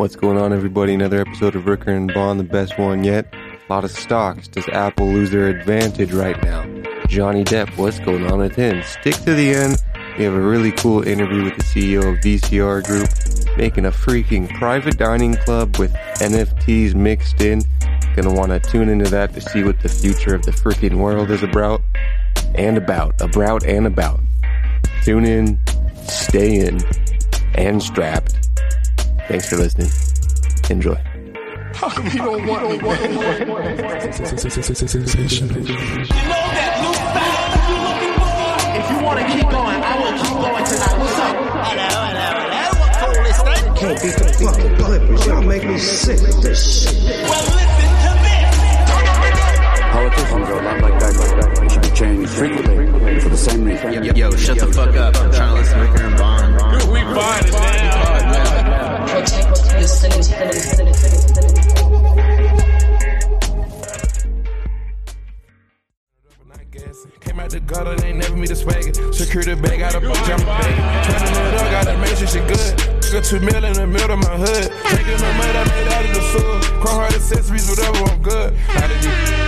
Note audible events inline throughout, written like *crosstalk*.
What's going on, everybody? Another episode of Rooker and Bond, the best one yet. A lot of stocks. Does Apple lose their advantage right now? Johnny Depp, what's going on with him? Stick to the end. We have a really cool interview with the CEO of VCR Group, making a freaking private dining club with NFTs mixed in. Gonna want to tune into that to see what the future of the freaking world is about. And about. About and about. Tune in, stay in, and strapped. Thanks for listening. Enjoy. You don't want me? You know that new style that you're looking for? If you want to keep going, I will keep going tonight. What's up? Hello, hello, hello. What cool is that? Can't beat the fucking Clippers. Y'all make me sick with this shit. Well, listen to this. Politicians are a lot like that, like that. They should be changed frequently for the same reason. Yo, yo, shut the fuck up. I'm trying to listen to Ricker and Bond. We find it now. Came out the gutter, they never meet the swagger. Secure the bag, got a bunch of bag. Turning it up, gotta make sure she good. Got two mil in the middle of my hood. Taking the money I made out of the sewer. Chrome heart accessories, whatever, I'm good. How did you?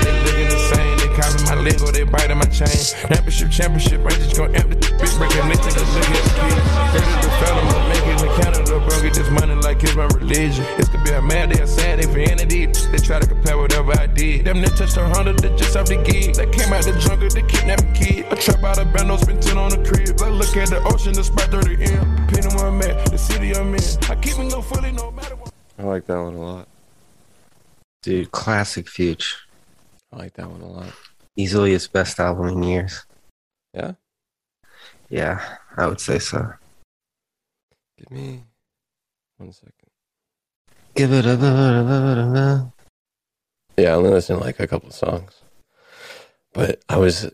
They copy my lingo, they biting my chain. Championship, championship, I just gon' empty the bitch, breaking this nigga, look at the kid. Heard of the fella, I'm making the Canada, bro. Get this money like it's my religion. It's gonna be a mad, they a sad, they vanity. They try to compare whatever I did. Them that touched a hundred, they just off the gig. They came out the jungle, they kidnapped a kid. I trap out a bando, spend 10 on the crib. I look at the ocean, the spot 30 M. Depending where I'm at, the city I'm in. I keep me no fully, no matter what. I like that one a lot. Dude, classic Fuge. I like that one a lot. Easily his best album in years. Yeah? Yeah, I would say so. Give me one second. Give it a Yeah, I only listened to like a couple of songs. But I was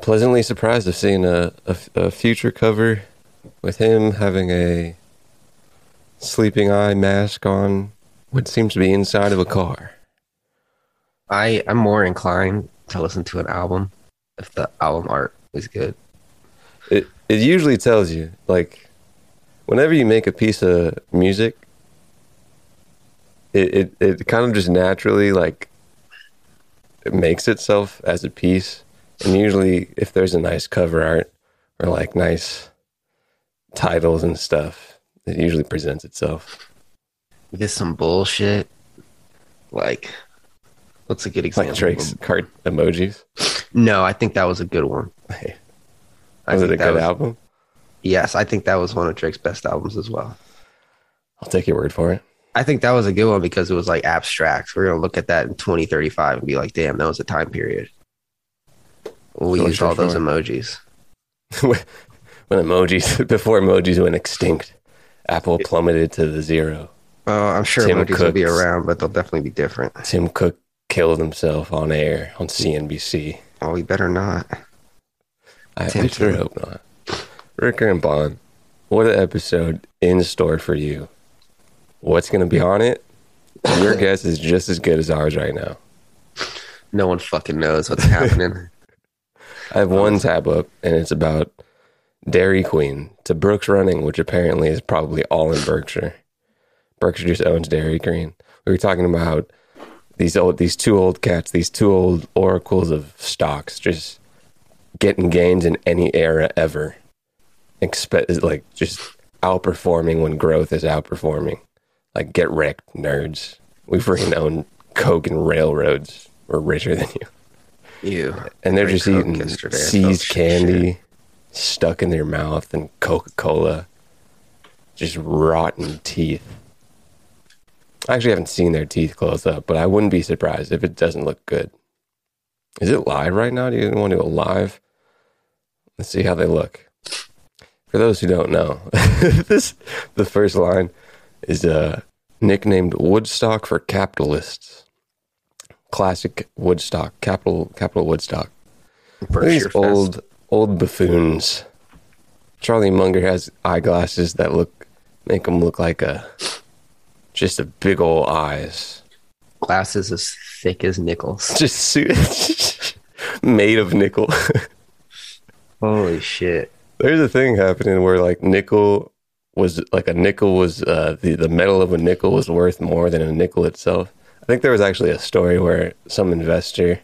pleasantly surprised of seeing a, a, a future cover with him having a sleeping eye mask on what seems to be inside of a car. I I'm more inclined to listen to an album if the album art is good. It it usually tells you like whenever you make a piece of music, it it, it kind of just naturally like it makes itself as a piece. And usually, if there's a nice cover art or like nice titles and stuff, it usually presents itself. Get some bullshit. Like, what's a good example? Like Drake's card emojis. No, I think that was a good one. Hey, was it a good was- album? Yes, I think that was one of Drake's best albums as well. I'll take your word for it. I think that was a good one because it was like abstract. We're gonna look at that in 2035 and be like, "Damn, that was a time period." We used all those emojis. *laughs* when emojis *laughs* before emojis went extinct, Apple plummeted to the zero. Oh, I'm sure Tim emojis will be around, but they'll definitely be different. Tim Cook killed himself on air on CNBC. Oh, we better not. I, I sure hope not. Ricker and Bond, what an episode in store for you. What's going to be on it? Your *laughs* guess is just as good as ours right now. No one fucking knows what's happening. *laughs* I have one tab up, and it's about Dairy Queen to Brooks Running, which apparently is probably all in Berkshire. Berkshire just owns Dairy Queen. We were talking about these old, these two old cats, these two old oracles of stocks, just getting gains in any era ever. Expect like just outperforming when growth is outperforming. Like get wrecked, nerds. We freaking own Coke and railroads. We're richer than you you and they're just Coke eating seized shit. candy stuck in their mouth and Coca Cola, just rotten teeth. I actually haven't seen their teeth close up, but I wouldn't be surprised if it doesn't look good. Is it live right now? Do you want to go live? Let's see how they look. For those who don't know, *laughs* this the first line is uh, nicknamed Woodstock for capitalists. Classic Woodstock, capital capital Woodstock. These Fest. old old buffoons. Charlie Munger has eyeglasses that look make him look like a just a big old eyes, glasses as thick as nickels. *laughs* just suit *laughs* made of nickel. *laughs* Holy shit! There's a thing happening where like nickel was like a nickel was uh, the the metal of a nickel was worth more than a nickel itself. I think there was actually a story where some investor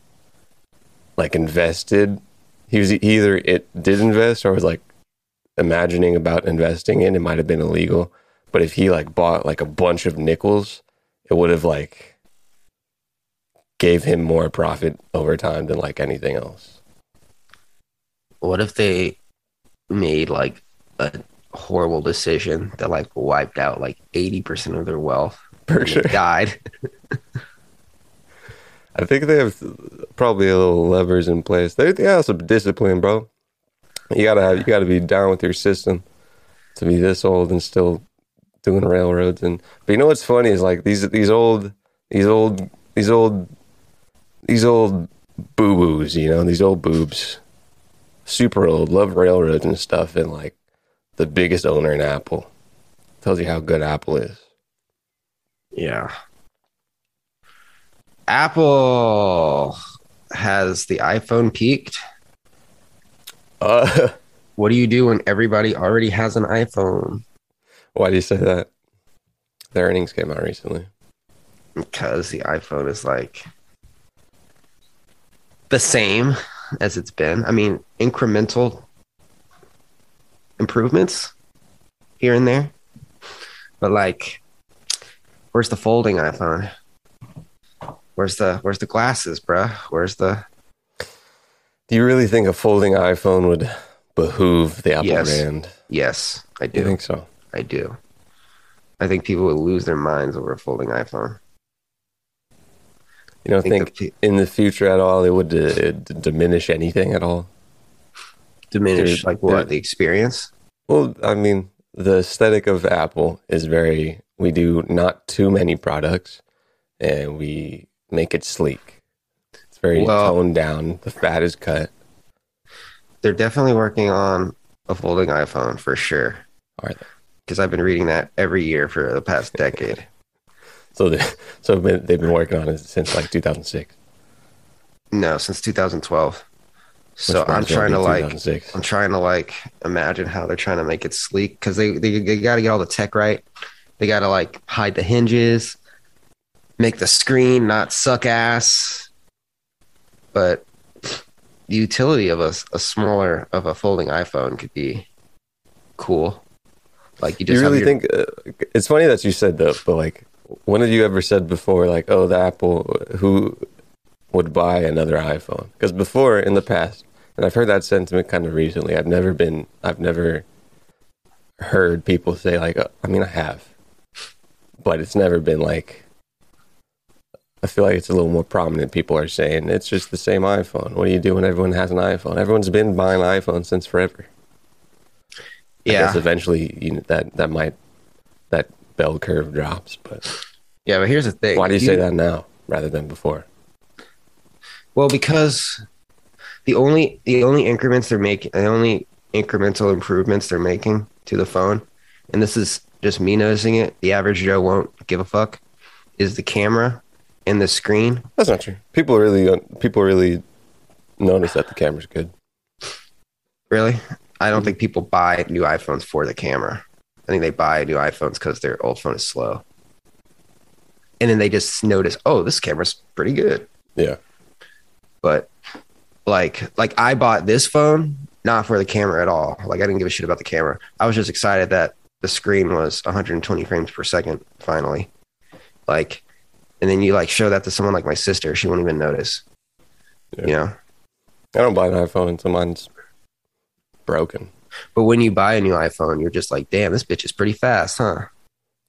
like invested. He was either it did invest or was like imagining about investing in. It might have been illegal, but if he like bought like a bunch of nickels, it would have like gave him more profit over time than like anything else. What if they made like a horrible decision that like wiped out like 80% of their wealth? *laughs* For sure. Died. *laughs* *laughs* I think they have probably a little levers in place. They, they have some discipline, bro. You gotta have you gotta be down with your system to be this old and still doing railroads. And but you know what's funny is like these these old these old these old these old boo boos, you know, these old boobs, super old, love railroads and stuff, and like the biggest owner in Apple tells you how good Apple is. Yeah. Apple has the iPhone peaked. Uh, *laughs* What do you do when everybody already has an iPhone? Why do you say that? Their earnings came out recently. Because the iPhone is like the same as it's been. I mean, incremental improvements here and there. But like where's the folding iPhone? Where's the where's the glasses, bruh? Where's the Do you really think a folding iPhone would behoove the Apple Yes. brand? Yes, I Do you do. think so? I do. I think people would lose their minds over a folding iPhone. You don't think think, the in the future at all it would uh, d- diminish anything at all? Diminish Dude, like what the experience? Well, I mean, the aesthetic of Apple is very. We do not too many products, and we make it sleek. It's very Well- toned down. The fat is cut. They're definitely working on a folding iPhone for sure. Are they? Because I've been reading that every year for the past decade. So, they, so they've been, they've been working on it since like 2006. No, since 2012. which So I'm might as well trying to like I'm trying to like imagine how they're trying to make it sleek because they, they they got to get all the tech right. They got to like hide the hinges, make the screen not suck ass. But the utility of a, a smaller of a folding iPhone could be cool. Like you just you really your- think uh, it's funny that you said that, but like, when have you ever said before, like, oh, the Apple, who would buy another iPhone? Because before in the past, and I've heard that sentiment kind of recently. I've never been, I've never heard people say like, uh, I mean, I have, but it's never been like. I feel like it's a little more prominent. People are saying it's just the same iPhone. What do you do when everyone has an iPhone? Everyone's been buying iPhones since forever. I yeah guess eventually you know, that that might that bell curve drops. But yeah. But here's the thing. why do you say that now rather than before? Well, because the only the only increments they're making, the only incremental improvements they're making to the phone, and this is just me noticing it. The average Joe won't give a fuck. Is the camera and the screen? That's not true. People really people really notice that the camera's good. Really, I don't think people buy new iPhones for the camera. I think they buy new iPhones because their old phone is slow, and then they just notice, oh, this camera's pretty good. Yeah, but like like I bought this phone not for the camera at all. Like I didn't give a shit about the camera. I was just excited that the screen was 120 frames per second finally. Like and then you like show that to someone like my sister, she won't even notice. Yeah. You know? I don't buy an iPhone until mine's broken. But when you buy a new iPhone, you're just like, "Damn, this bitch is pretty fast, huh?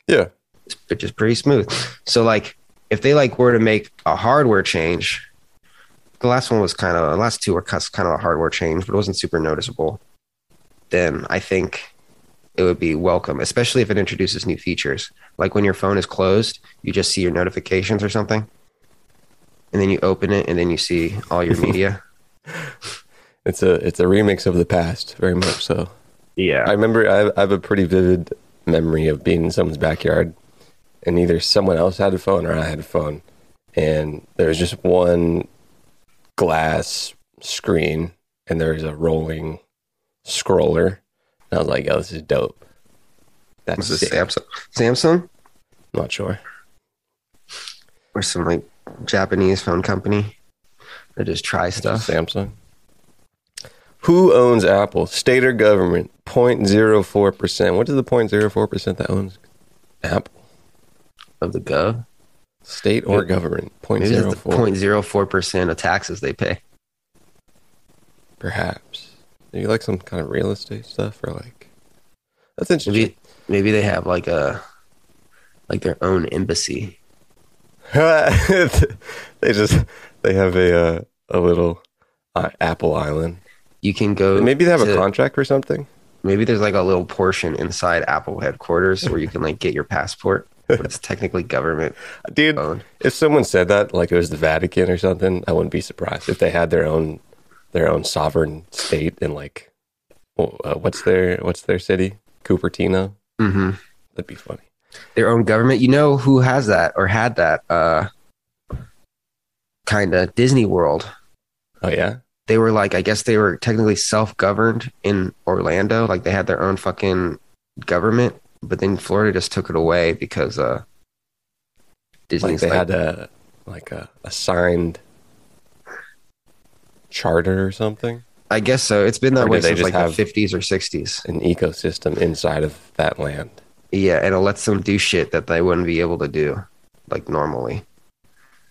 Yeah, This bitch is pretty smooth." So like if they like were to make a hardware change, the last one was kind of the last two were kind of a hardware change, but it wasn't super noticeable. Then I think it would be welcome, especially if it introduces new features. Like when your phone is closed, you just see your notifications or something, and then you open it, and then you see all your *laughs* media. It's a it's a remix of the past, very much so. Yeah, I remember I have, I have a pretty vivid memory of being in someone's backyard, and either someone else had a phone or I had a phone, and there was just one glass screen, and there was a rolling scroller. And I was like, "Oh, this is dope." That's Was it sick. Samsung? Samsung Not sure. or some like Japanese phone company that just try stuff. Samsung. Who owns Apple? State or government? 0.04%. What is the 0.04% that owns Apple? of the gov. State or government? It's the 0.04. 0.04 percent of taxes they pay. Perhaps. Do you like some kind of real estate stuff or like. That's interesting. Maybe maybe they have like a like their own embassy. *laughs* they just. They have a, uh, a little uh, Apple Island. You can go. Maybe they have a contract or something. Maybe there's like a little portion inside Apple headquarters where you can like get your passport, but it's *laughs* technically government Dude, owned. if someone said that, like it was the Vatican or something, I wouldn't be surprised if they had their own their own sovereign state and like, uh, what's their what's their city? Cupertino. hmm That'd be funny. Their own government. You know who has that or had that? Uh, kind of Disney World. Oh yeah, They were like, I guess they were technically self-governed in Orlando. Like they had their own fucking government, but then Florida just took it away because uh, like they like, had a like a, signed charter or something, I guess so. It's been that did way since like the 50s or 60s. an ecosystem inside of that land. Yeah, and it lets them do shit that they wouldn't be able to do like normally.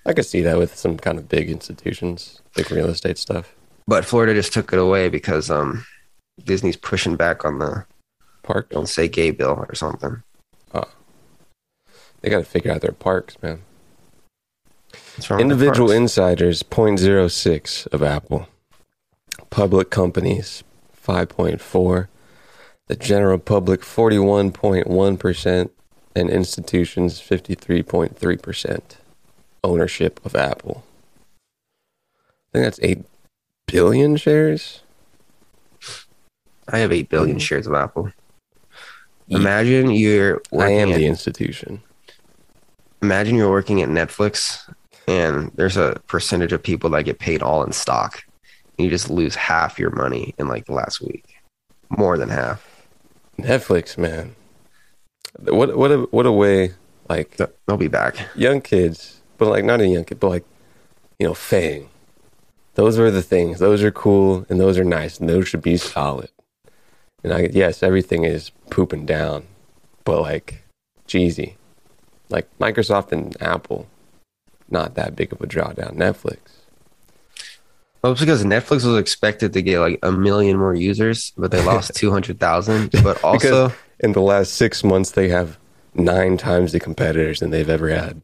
I could see that with some kind of big institutions, big real estate stuff. But Florida just took it away because um Disney's pushing back on the Park, don't say gay bill or something. they got to figure out their parks, man. What's wrong with Individual insiders 0.06 of Apple. Public companies 5.4. The general public 41.1% and institutions 53.3% ownership of Apple. I think that's 8 billion shares. I have eight Mm-hmm. shares of Apple. Imagine you're I working am at, the institution. imagine you're working at Netflix and there's a percentage of people that get paid all in stock. And you just lose half your money in like the last week. More than half. Netflix, man. What what a what a way like Th- They'll be back. young kids, but like not a young kid, but like you know, FAANG. Those are the things. Those are cool and those are nice and those should be solid. And I yes, everything is pooping down, but like cheesy. Like Microsoft and Apple, not that big of a drawdown. Netflix. Well, it's because Netflix was expected to get like a million more users, but they lost *laughs* 200,000. But also, because in the last six months they have nine times the competitors than they've ever had.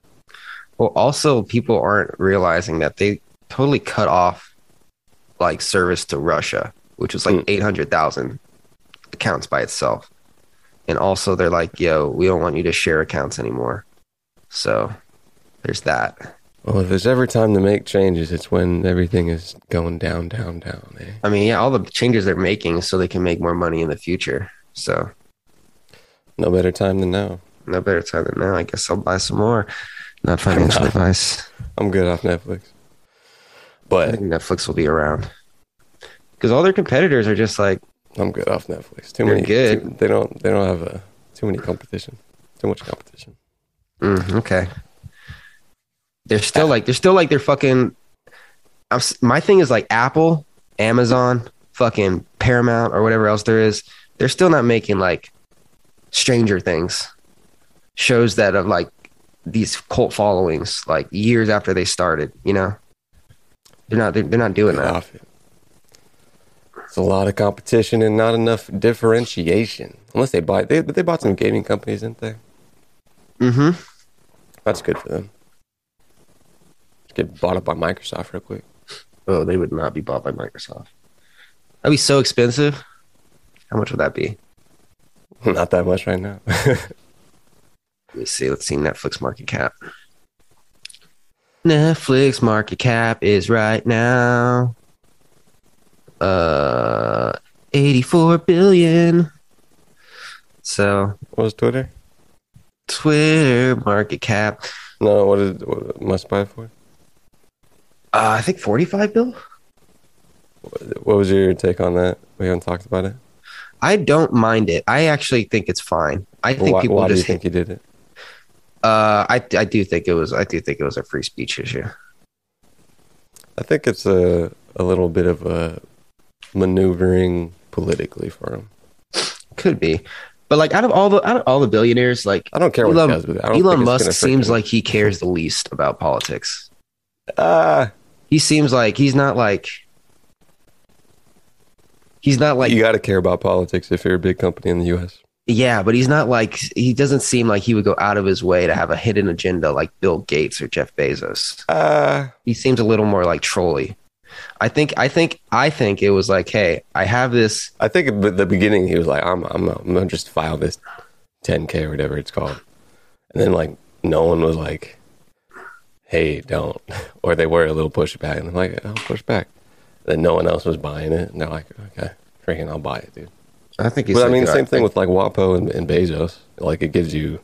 well, also people aren't realizing that they totally cut off like service to Russia, which was like Mm. 800,000 accounts by itself. And also they're like, yo, we don't want you to share accounts anymore. So there's that. Well, if there's ever time to make changes, it's when everything is going down, down, down. Eh? I mean, yeah, all the changes they're making so they can make more money in the future. So No better time than now. no better time than now. I guess I'll buy some more. Not financial advice. I'm good off Netflix. I But think Netflix will be around because all their competitors are just like, I'm good off Netflix. Too many. good. too- they don't. They don't have a too many competition. Too much competition. mm, okay. They're still like they're still like they're fucking. I'm, my thing is like Apple, Amazon, fucking Paramount or whatever else there is. They're still not making like Stranger Things shows that of like these cult followings like years after they started. You know, they're not they're, they're not doing that. It's a lot of competition and not enough differentiation. Unless they buy, they they bought some gaming companies, didn't they? Mm-hmm. That's good for them. Just get bought up by Microsoft real quick. Oh, they would not be bought by Microsoft. That'd be so expensive. How much would that be? Not that much right now. *laughs* Let me see. Let's see Netflix market cap. Netflix market cap is right now uh 84 billion. So what was Twitter? Twitter market cap, No, what is did what Musk buy for? uh, I think 45 bill. What was your take on that? We haven't talked about it. I don't mind it. I actually think it's fine. I think why people why do you just think he did it? Uh I I do think it was I do think it was a free speech issue. I think it's a a little bit of a maneuvering politically for him. Could be. But like out of all the out of all the billionaires, like I don't care what Elon, he does with it. I don't Elon Musk seems like he cares the least about politics. uh He seems like he's not like he's not like you got to care about politics if you're a big company in the U.S. yeah, but he's not like he doesn't seem like he would go out of his way to have a hidden agenda like Bill Gates or Jeff Bezos. Uh He seems a little more like trolly. I think I think I think it was like, hey, I have this I think at the beginning he was like, I'm I'm I'm gonna just file this 10k or whatever it's called, and then like no one was like, hey, don't, *laughs* or they were a little pushback, and I'm like, I'll push back. then no one else was buying it, and they're like, okay, freaking, I'll buy it, dude. I think he's But I mean, uh, same thing with like WAPO and, and Bezos. Like it gives you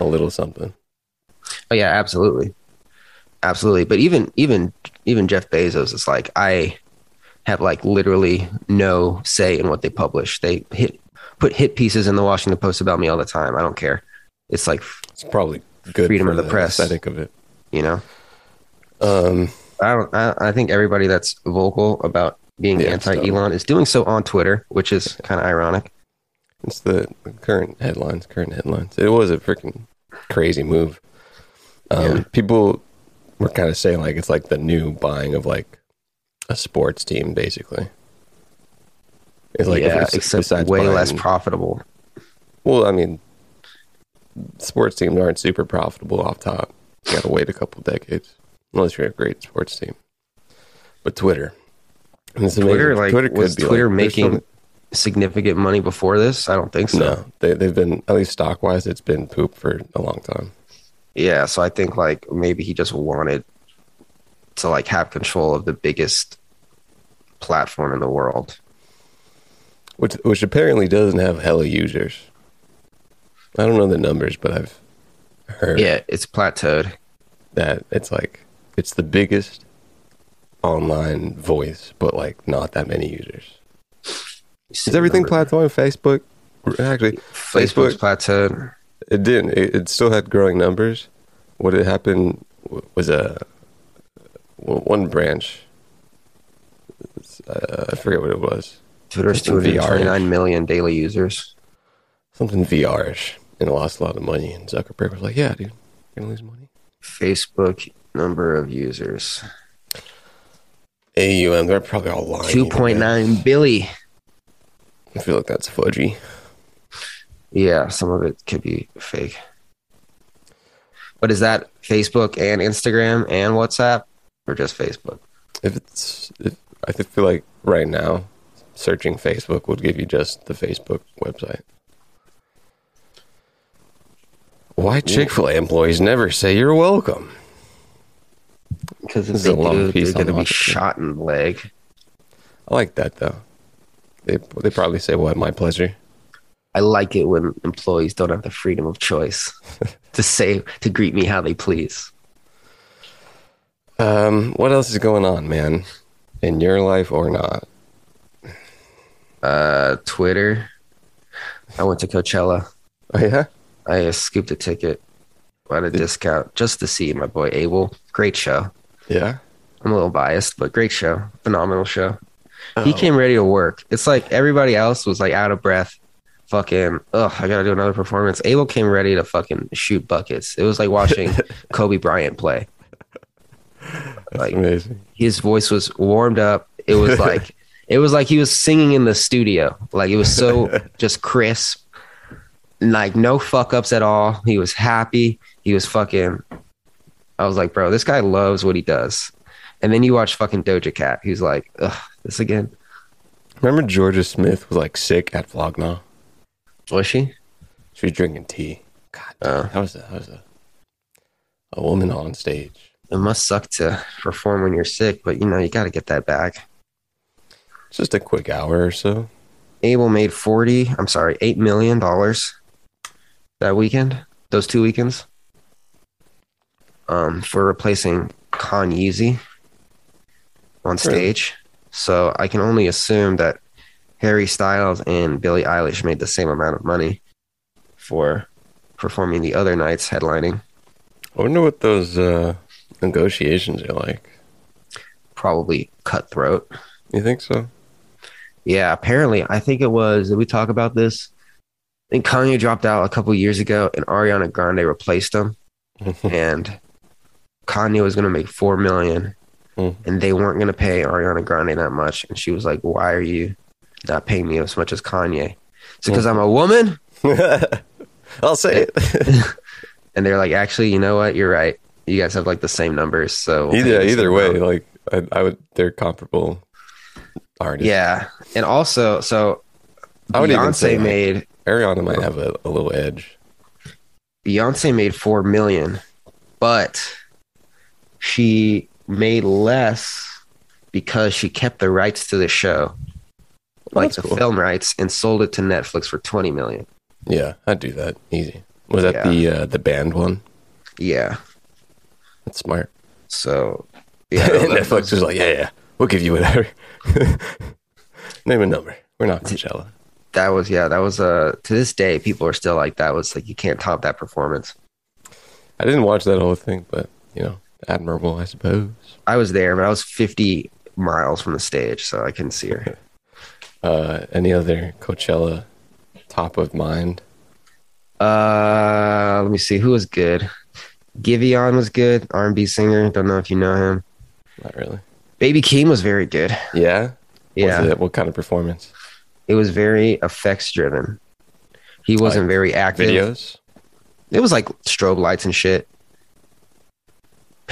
a little something. Oh yeah, absolutely, absolutely. But even even even Jeff Bezos is like I have like literally no say in what they publish. They hit put hit pieces in the Washington Post about me all the time. I don't care. It's like It's probably good Freedom for of the press. aesthetic of it. you know. Um, I don't. I, I think everybody that's vocal about being Yeah, anti Elon is doing so on Twitter, which is kind of ironic. It's the current headlines. Current headlines. It was a freaking crazy move. Um, Yeah. People were kind of saying like it's like the new buying of like a sports team, basically. It's like yeah, it's- except way less profitable. well, I mean, sports teams aren't super profitable off top. You got to wait a couple decades unless you're a great sports team. But Twitter, Twitter, like, was Twitter there's making some- significant money before this? I don't think so. no, they they've been at least stock wise, it's been poop for a long time. Yeah, so I think like maybe he just wanted to like have control of the biggest platform in the world. which which apparently doesn't have hella users. I don't know the numbers, but I've heard Yeah, it's plateaued. that it's like it's the biggest online voice, but like not that many users. Is everything plateauing? Facebook, actually, Facebook's Facebook, plateaued. it didn't. It, it still had growing numbers. What had happened was a one branch. Uh, I forget what it was. Twitter's Something VR. 229 million daily users. Something VR-ish, and it lost a lot of money. And Zuckerberg was like, "Yeah, dude, you're gonna lose money." Facebook number of users. AUM, they're probably all lying. 2.9 billion. I feel like that's fudgy. Yeah, some of it could be fake. But is that Facebook and Instagram and WhatsApp or just Facebook? If it's, if, I feel like right now, searching Facebook would give you just the Facebook website. Why Chick Fil A employees never say you're welcome? Because This if is they a long do, piece they're going to be shot in the leg. I like that though. They they probably say, "What my pleasure." I like it when employees don't have the freedom of choice *laughs* to say to greet me how they please. Um, what else is going on, man? In your life or not? Uh, Twitter. I went to Coachella. Oh yeah, I uh, scooped a ticket at a discount just to see my boy Abel. Great show. Yeah. I'm a little biased, but great show. Phenomenal show. Oh. He came ready to work. It's like everybody else was like out of breath. Fucking, ugh, I gotta do another performance. Abel came ready to fucking shoot buckets. It was like watching *laughs* Kobe Bryant play. That's Like, amazing. his voice was warmed up. It was like *laughs* it was like he was singing in the studio. Like it was so *laughs* just crisp. Like no fuck ups at all. He was happy. He was fucking I was like, bro, this guy loves what he does. And then you watch fucking Doja Cat, who's like, ugh, this again. Remember Jorja Smith was like sick at Vlogna. Was she? She was drinking tea. God, Oh. how was that? How was a a woman on stage? It must suck to perform when you're sick, but you know, you gotta get that back. It's just a quick hour or so. Abel made forty, I'm sorry, eight million dollars that weekend, those two weekends. Um, for replacing Con Yeezy on Really? stage. So I can only assume that Harry Styles and Billie Eilish made the same amount of money for performing the other nights headlining. I wonder what those uh, negotiations are like. Probably cutthroat. You think so? Yeah, apparently, I think it was. Did we talk about this? I think Kanye dropped out a couple years ago, and Ariana Grande replaced him. *laughs* and Kanye was going to make four million, Mm. and they weren't going to pay Ariana Grande that much. And she was like, "Why are you not paying me as much as Kanye?" It's because I'm a woman. *laughs* I'll say it. *laughs* And they're like, "Actually, you know what? You're right. You guys have like the same numbers." So either either way, amount." like I, I would, they're comparable artists. yeah. And also, so I would even say, Beyonce like- made Ariana might have a, a little edge. Beyonce made four million, but she made less because she kept the rights to the show, like the cool. film rights, and sold it to Netflix for twenty million. Yeah, I'd do that easy. Was that Yeah. the uh, the band one? Yeah, That's smart. so yeah, *laughs* Netflix was like, yeah, yeah, we'll give you whatever. *laughs* Name a number. We're not Coachella. that was yeah, that was uh to this day people are still like that was like you can't top that performance. I didn't watch that whole thing, but you know, admirable, I suppose. I was there, but I was fifty miles from the stage, so I couldn't see her. Uh, any other Coachella top of mind? Uh, let me see who was good. Giveon was good, R and B singer. Don't know if you know him. Not really. Baby Keem was very good. Yeah. Yeah, it, what kind of performance? it was very effects driven. He wasn't Like very active. Videos. It was like strobe lights and shit.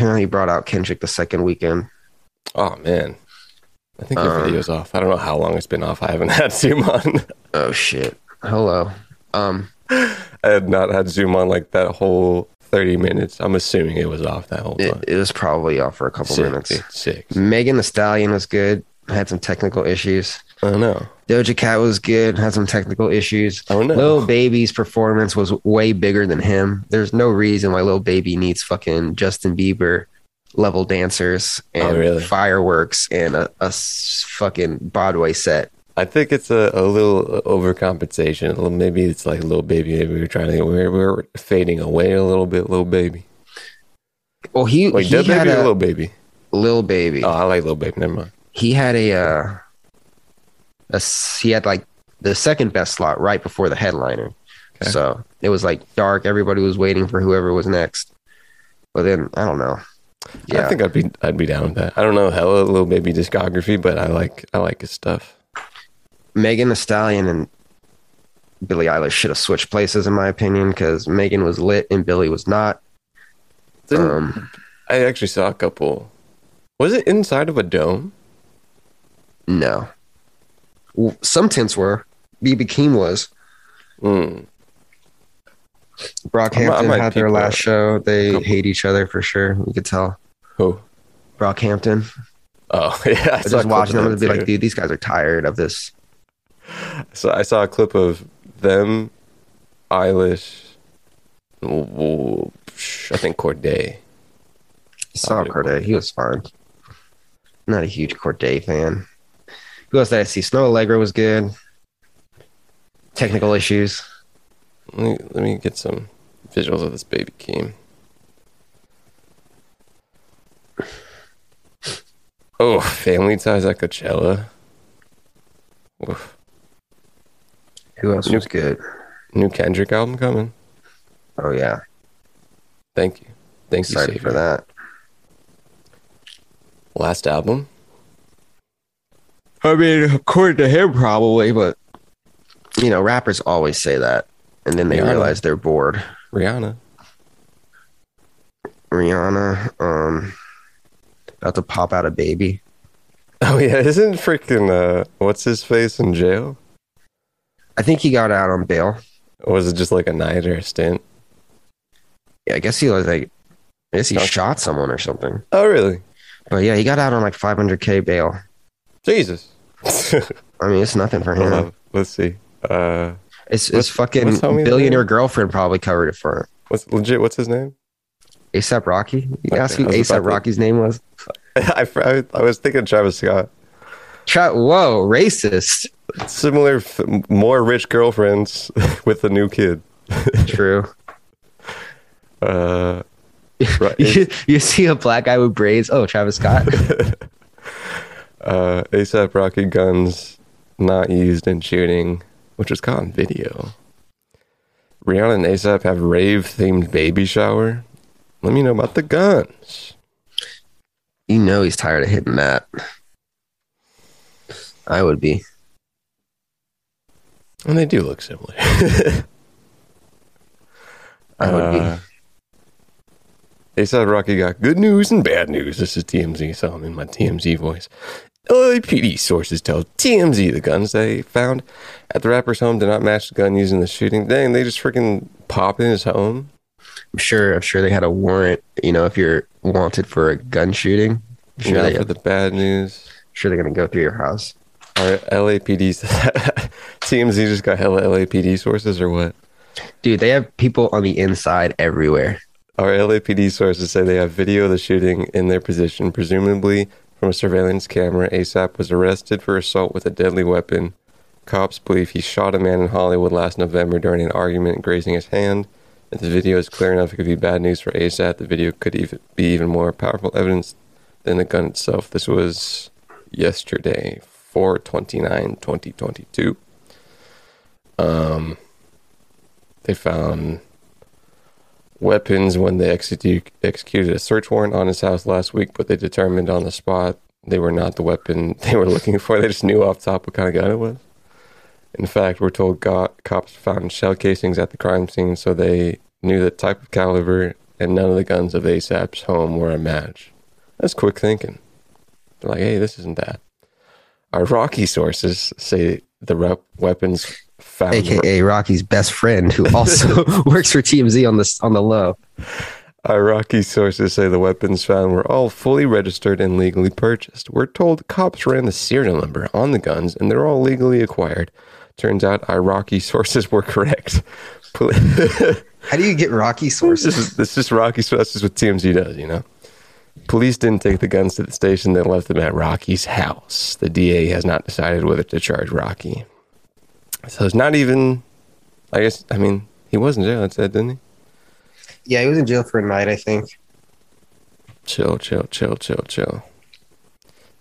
Apparently, he brought out Kendrick the second weekend. Oh man, I think your Um, video's off. I don't know how long it's been off. I haven't *laughs* had Zoom on. Oh shit! Hello. Um, I had not had Zoom on like that whole thirty minutes. I'm assuming it was off that whole it, time. it was probably off for a couple Sick, minutes. Sick. Megan Thee Stallion was good. Had some technical issues. I know. Doja Cat was good. Had some technical issues. Oh no. Lil Baby's performance was way bigger than him. There's no reason why Lil Baby needs fucking Justin Bieber level dancers oh, and Oh, really? fireworks and a fucking Broadway set. I think it's a, a little overcompensation. A little, maybe it's like little baby. Maybe we were trying to we're, we're fading away a little bit. Little baby. Well, he, Wait, he had baby a little baby? Lil Baby. Oh, I like little baby. Never mind. He had a, uh, a he had like the second best slot right before the headliner. Okay. So it was like dark. Everybody was waiting for whoever was next. But then I don't know. Yeah, I think I'd be I'd be down with that. I don't know hella little baby discography, but I like I like his stuff. Megan Thee Stallion and Billie Eilish should have switched places, in my opinion, because Megan was lit and Billie was not. Didn't- Um, I actually saw a couple. Was it inside of a dome? No. Well, Some tints were. Baby Keem was. Mm. Brockhampton I might- I had their last show. They Couple. hate each other for sure. You could tell. Who? Brockhampton. Oh *laughs* yeah, I I just watching them and be like, dude, these guys are tired of this. So I saw a clip of them, Eilish, I think Cordae. Saw Cordae. He was fine. Not a huge Cordae fan. Who else did I see? Snoh Aalegra was good. Technical issues. Let me, let me get some visuals of this baby Keem. Oh, family ties at Coachella. Oof. Who else New- was good? New Kendrick album coming. Oh yeah, Thank you. Thanks you, Savior. for that. Last album. I mean, according to him, probably, but you know, rappers always say that, and then they know. realize they're bored. Rihanna. Rihanna, um, about to pop out a baby. Oh yeah, isn't freaking uh what's his face in jail? I think he got out on bail. Or was it just like a night or a stint? Yeah, I guess he was like, I guess he shot someone or something. Oh really? But yeah, he got out on like 500k bail. Jesus. *laughs* I mean, it's nothing for him. Let's see. Uh It's it's fucking billionaire girlfriend probably covered it for him. what's legit what's his name? ASAP Rocky. You Okay, ask who ASAP Rocky's name was? *laughs* I, I, I was thinking Travis Scott. Tra- Whoa, racist. Similar, f- more rich girlfriends *laughs* with a new kid. True. Uh, right. you, you see a black guy with braids. Oh, Travis Scott. Uh, ASAP Rocky guns not used in shooting, which was caught on video. Rihanna and ASAP have rave themed baby shower. Let me know about the guns. you know he's tired of hitting that. I would be. And they do look similar. *laughs* I would Uh, ASAP Rocky got good news and bad news. This is TMZ, so I'm in my TMZ voice. LAPD sources tell TMZ the guns they found at the rapper's home did not match the gun used in the shooting. Dang, they just freaking pop in his home. I'm sure. I'm sure they had a warrant. You know, if you're wanted for a gun shooting, I'm sure they. for the bad news. sure they're gonna go through your house. Our LAPD, TMZ just got hella LAPD sources or what? Dude, they have people on the inside everywhere. Our LAPD sources say they have video of the shooting in their position, presumably from a surveillance camera. ASAP was arrested for assault with a deadly weapon. Cops believe he shot a man in Hollywood last November during an argument, grazing his hand. If the video is clear enough, it could be bad news for ASAP. The video could even be even more powerful evidence than the gun itself. This was yesterday, 429 2022. Um, they found weapons when they execute, executed a search warrant on his house last week, but they determined on the spot they were not the weapon *laughs* they were looking for. They just knew off top what kind of gun it was. In fact, we're told go- cops found shell casings at the crime scene, so they knew the type of caliber, and none of the guns of ASAP's home were a match. That's quick thinking. They're like, hey, this isn't that. Our Rocky sources say the rep- weapons found. AKA Rocky's best friend, who also *laughs* *laughs* works for TMZ on this on the low. Uh, Iraqi sources say the weapons found were all fully registered and legally purchased. We're told cops ran the serial number on the guns and they're all legally acquired. Turns out uh, Iraqi sources were correct. *laughs* How do you get Rocky this sources? is this is Rocky. sources. what TMZ does, you know. Police didn't take the guns to the station; they left them at Rocky's house. The DA has not decided whether to charge Rocky. So it's not even. I guess. I mean, he was in jail. It said, didn't he? Yeah, he was in jail for a night, I think. Chill, chill, chill, chill, chill.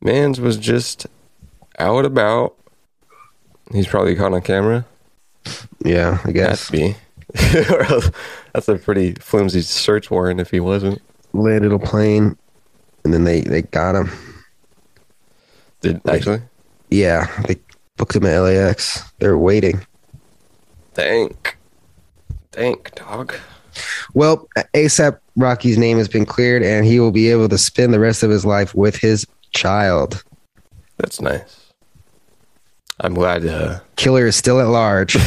Mans was just out about. He's probably caught on camera. Yeah, I guess. be. *laughs* That's a pretty flimsy search warrant if he wasn't. Landed a plane, and then they they got him. Did actually? Yeah, they booked him at LAX. They're waiting. Thank. Thank, dog. Well, ASAP Rocky's name has been cleared, and he will be able to spend the rest of his life with his child. That's nice. I'm glad uh Killer is still at large. *laughs*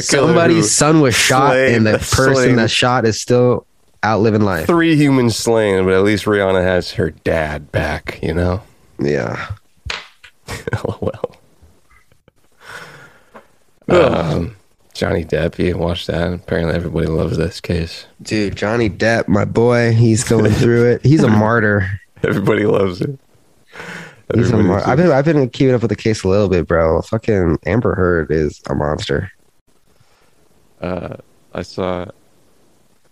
Somebody's son was shot, slain- and the person slain that shot is still out living life. three humans slain, but at least Rihanna has her dad back, you know? Yeah. *laughs* LOL. Um, Johnny Depp, you watch that. Apparently, everybody loves this case. Dude, Johnny Depp, my boy, he's going *laughs* through it. He's a martyr. Everybody loves it. He's a mar- I've been I've been keeping up with the case a little bit, bro. Fucking Amber Heard is a monster. uh, I saw,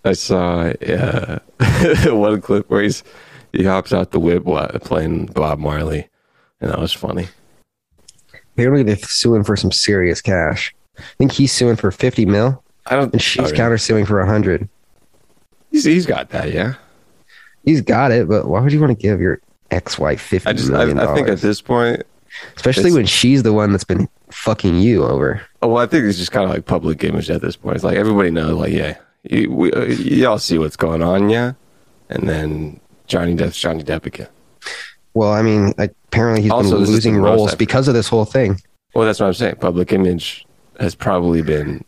I saw uh, *laughs* one clip where he's he hops out the whip while playing Bob Marley, and that was funny. Apparently, they're suing for some serious cash. I think he's suing for fifty mil, I don't. and she's oh, yeah. countersuing for a hundred. He's, he's got that, yeah. He's got it, but why would you want to give your ex-wife fifty I just, I, I think at this point, Especially when she's the one that's been fucking you over. oh, well, I think it's just kind of like public image at this point. It's like everybody knows, like, yeah, you, we, uh, y'all see what's going on, yeah. And then Johnny Depp's Johnny Depp again. Well, I mean, apparently he's Also, been losing roles because of this whole thing. Well, that's what I'm saying. Public image has probably been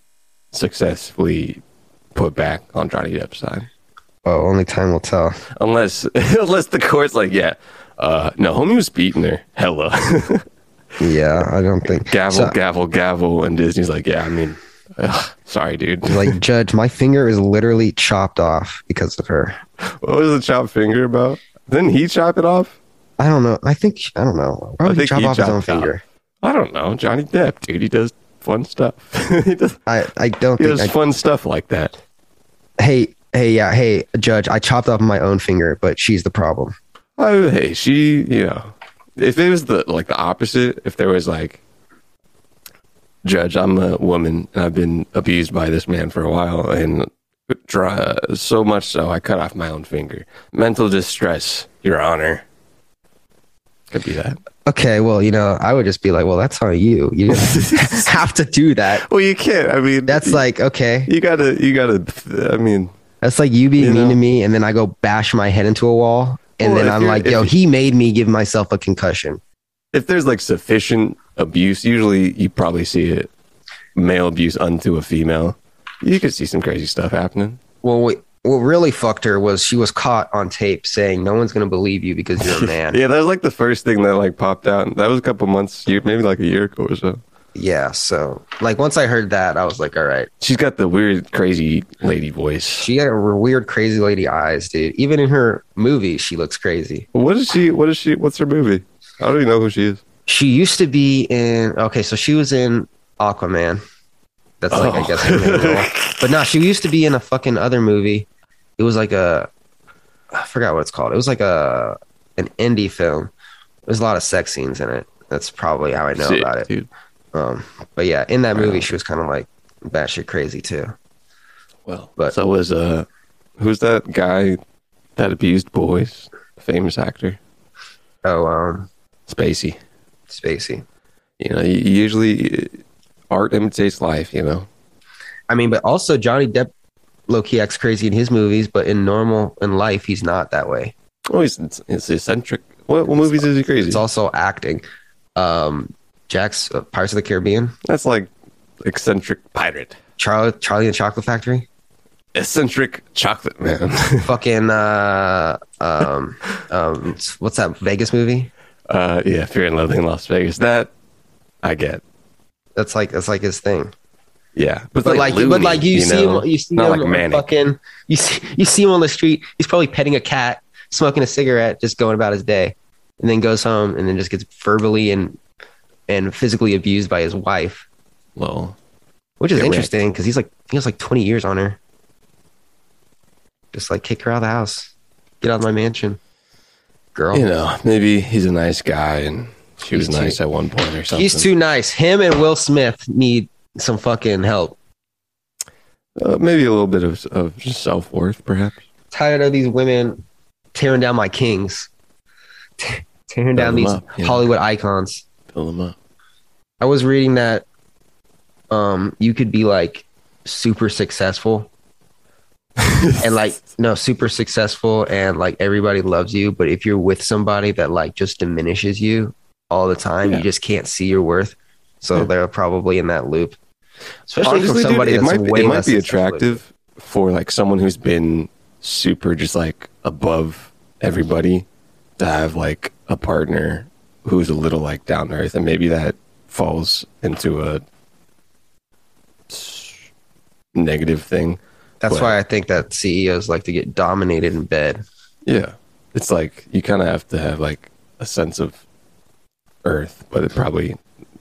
successfully put back on Johnny Depp's side. Well, only time will tell. Unless *laughs* unless the court's like, yeah, uh, no, homie was beating her. Hella. *laughs* Yeah, I don't think. gavel, So- gavel, gavel. And Disney's like, yeah, I mean, ugh, sorry, dude. *laughs* like, Judge, my finger is literally chopped off because of her. what was the chopped finger about? Didn't he chop it off? I don't know. I think I don't know. Why I would he think chop he off his own finger? I don't know. Johnny Depp, dude, he does fun stuff. *laughs* he does, I I don't he think. does I, fun stuff like that. hey hey yeah hey judge. I chopped off my own finger, but she's the problem. Oh, hey, she, you know, if it was the like the opposite, if there was like, Judge, I'm a woman and I've been abused by this man for a while, and try, so much so I cut off my own finger. Mental distress, Your Honor. Could be that. Okay, well you know I would just be like, well that's on you. You *laughs* have to do that. Well, you can't. I mean, That's like okay. you gotta, you gotta. I mean, That's like you being You mean know? to me, and then I go bash my head into a wall, and Well, then I'm like, yo, you- he made me give myself a concussion. if there's like sufficient abuse, usually you probably see it male abuse unto a female. You could see some crazy stuff happening. Well, what, what really fucked her was she was caught on tape saying, "No one's gonna believe you because you're a *laughs* man." Yeah, that was like the first thing that like popped out. That was a couple months, maybe like a year ago or so. Yeah, so like once I heard that, I was like, all right. She's got the weird, crazy lady voice. She got her weird, crazy lady eyes, dude. Even in her movie, she looks crazy. What is she? What is she? What's her movie? I don't even know who she is. She used to be in okay, so she was in Aquaman. That's like I Oh. guess her main role. *laughs* But no, she used to be in a fucking other movie. It was like a I forgot what it's called. It was like a an indie film. There's a lot of sex scenes in it. That's probably how I know Shit, about it. dude. Um, but yeah, in that movie, she was kind of like batshit crazy too. Well, But- so was uh, who's that guy that abused boys? Famous actor, Oh, um, Spacey. Spacey. You know, usually uh, art imitates life. You know. I mean, but also Johnny Depp, low key acts crazy in his movies, but in normal in life, he's not that way. Oh, he's, he's eccentric. What, what movies is he crazy? It's also acting. Um, Jack's uh, Pirates of the Caribbean, That's like eccentric pirate, Charlie, Charlie and the Chocolate Factory, eccentric chocolate man. *laughs* fucking uh, um, um, what's that Vegas movie? uh, yeah, Fear and Loathing in Las Vegas. That I get. That's like that's like his thing. Yeah, but, But like, but like you, see know? him, you see not him like fucking, you see, you see him on the street. He's probably petting a cat, smoking a cigarette, just going about his day, and then goes home and then just gets verbally and and physically abused by his wife, Well, which is Get interesting because he's like he has like twenty years on her. Just like kick her out of the house, get out of my mansion, girl. you know, maybe he's a nice guy and she was too- nice at one point or something. He's too nice. Him and Will Smith need some fucking help. uh, maybe a little bit of of self worth, perhaps. tired of these women tearing down my kings, *laughs* tearing down these up, yeah. Hollywood icons. Fill him up. I was reading that um you could be like super successful *laughs* and like no super successful and like everybody loves you but if you're with somebody that like just diminishes you all the time Yeah. you just can't see your worth so Yeah. they're probably in that loop especially Honestly, from somebody dude, it that's might way it might be attractive for like someone who's been super just like above everybody to have like a partner who's a little like down to earth, and maybe that falls into a negative thing. that's But- why i think that ceos like to get dominated in bed Yeah, it's like you kind of have to have like a sense of earth, but it probably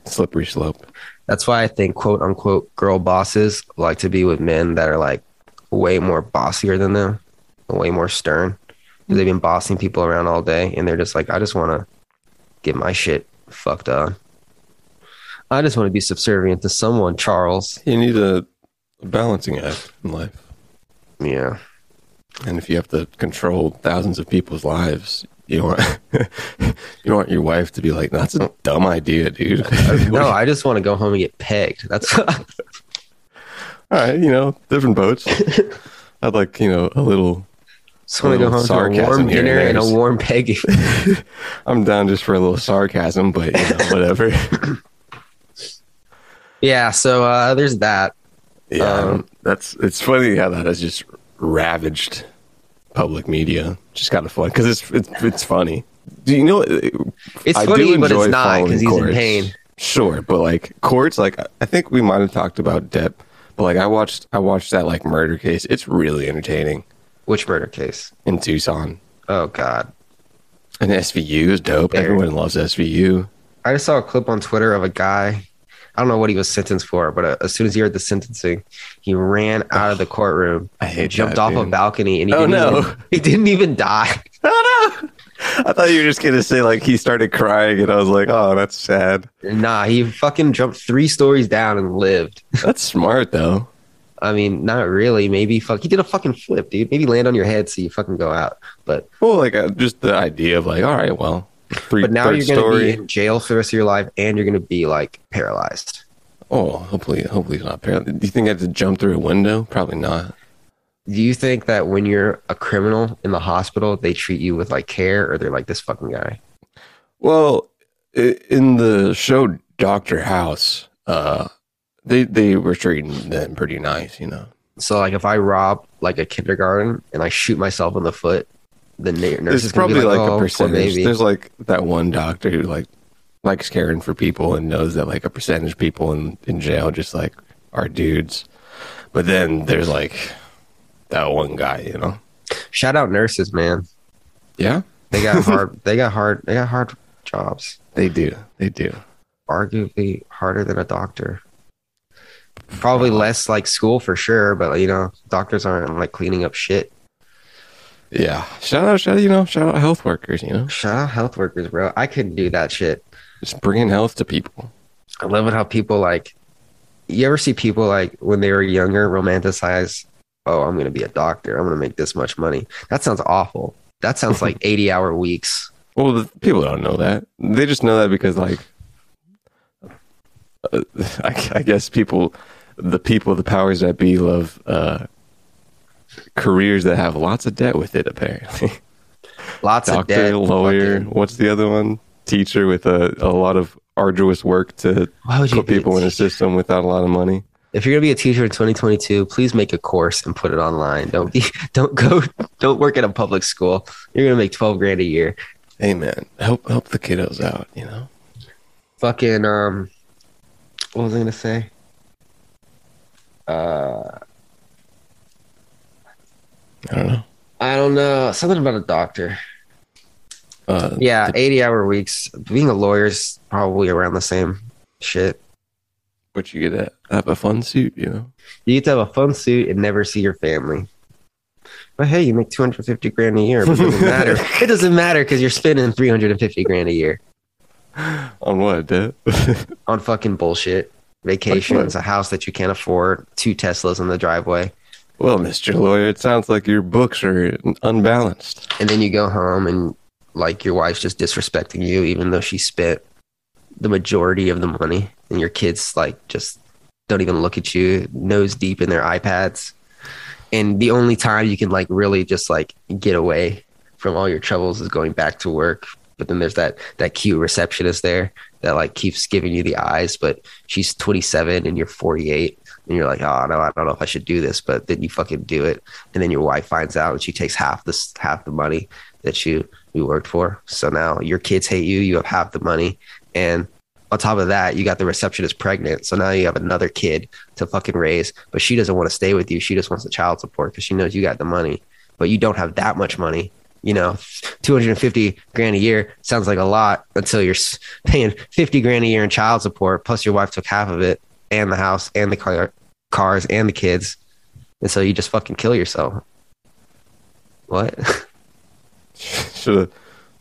slippery slope. That's why I think quote unquote girl bosses like to be with men that are like way more bossier than them, way more stern. They've mm-hmm. been bossing people around all day and they're just like, I just want to get my shit fucked on. I just want to be subservient to someone, Charles. You need a balancing act in life. Yeah. And if you have to control thousands of people's lives, you want *laughs* you don't want your wife to be like, "That's a dumb idea, dude." *laughs* *laughs* No, I just want to go home and get pegged. That's all right, you know, different boats. I'd like you know a little. just want to go home to a warm and dinner and a warm pegging. I'm down just for a little sarcasm, but you know, whatever. yeah. So uh, there's that. yeah, Um, that's it's funny how that has just ravaged public media. Just kind of fun because it's, it's it's funny. Do you know? Uh, it's I funny, but it's not because he's in pain. Sure, but like courts, like I think we might have talked about Depp, but like I watched, I watched that like murder case. It's really entertaining Which murder case? in Tucson. Oh God. And SVU is dope. Everyone loves SVU. I just saw a clip on Twitter of a guy. I don't know what he was sentenced for, but uh, as soon as he heard the sentencing, he ran out of the *sighs* courtroom, I hate jumped that, off a balcony, and he Oh, didn't no. even, he didn't even die. *laughs* Oh no! I thought you were just gonna say like he started crying, and I was like, oh, that's sad. Nah, he fucking jumped three stories down and lived. *laughs* That's smart though. I mean, not really. Maybe fuck. He did a fucking flip, dude. Maybe land on your head so you fucking go out. But Well, like uh, just the idea of like, all right, well, three, but now you're gonna be in jail for the rest of your life, and you're gonna be like paralyzed. Oh, hopefully, hopefully he's not paralyzed. Do you think I had to jump through a window? Probably not. Do you think that when you're a criminal in the hospital, they treat you with like care, or they're like this fucking guy? Well, in the show Doctor House, uh, they they were treating them pretty nice, you know. So like, if I rob like a kindergarten and I shoot myself in the foot, the nurse There's is probably like, like oh, a percentage. There's like that one doctor who like likes caring for people and knows that like a percentage of people in in jail just like are dudes. But then there's like that one guy, you know. Shout out nurses, man. Yeah, They got *laughs* hard. they got hard. They got hard jobs. they do. They do. Arguably harder than a doctor. Probably less like school for sure, but you know, doctors aren't like cleaning up shit. Yeah. Shout out, shout out, you know, shout out health workers, you know. Shout out health workers, bro. I couldn't do that shit. Just bringing health to people. I love it how people like. You ever see people like when they were younger romanticize? Oh, I'm gonna be a doctor. I'm gonna make this much money. That sounds awful. That sounds like *laughs* 80 hour weeks. Well, the, people don't know that. They just know that because, like, uh, *laughs* I, I guess people, the people, the powers that be, love uh, careers that have lots of debt with it. Apparently, *laughs* Lots of debt. lawyer. fucking- What's the other one? Teacher with a, a lot of arduous work to Why would you put a people in a system without a lot of money. If you're gonna be a teacher in 2022, please make a course and put it online. Don't be, *laughs* don't go, don't work at a public school. You're gonna make 12 grand a year. Hey, man, help help the kiddos out. You know. Fucking um, what was I gonna say? Uh, I don't know. I don't know. Something about a doctor. Uh, Yeah, 80 hour weeks. Being a lawyer is probably around the same shit. but you get to have a fun suit. You know. You get to have a fun suit and never see your family. But hey, you make 250 grand a year, but *laughs* it doesn't matter. it doesn't matter because you're spending 350 grand a year On what debt? *laughs* on fucking bullshit. Vacations, a house that you can't afford, two Teslas in the driveway. Well, Mr. Lawyer, it sounds like your books are unbalanced. And then you go home and like your wife's just disrespecting you, even though she spent the majority of the money. And your kids like just don't even look at you, nose deep in their iPads. And the only time you can like really just like get away from all your troubles is going back to work. But then there's that that cute receptionist there that like keeps giving you the eyes, but she's 27 and you're 48 and you're like, oh no, I don't know if I should do this, but then you fucking do it, and then your wife finds out and she takes half this half the money that you you worked for. So now your kids hate you, you have half the money, and on top of that, you got the receptionist pregnant. So now you have another kid to fucking raise, but she doesn't want to stay with you. She just wants the child support because she knows you got the money, but you don't have that much money. You know, 250 grand a year sounds like a lot until you're paying 50 grand a year in child support, plus your wife took half of it, and the house, and the car, cars, and the kids. And so you just fucking kill yourself. What? *laughs* Should have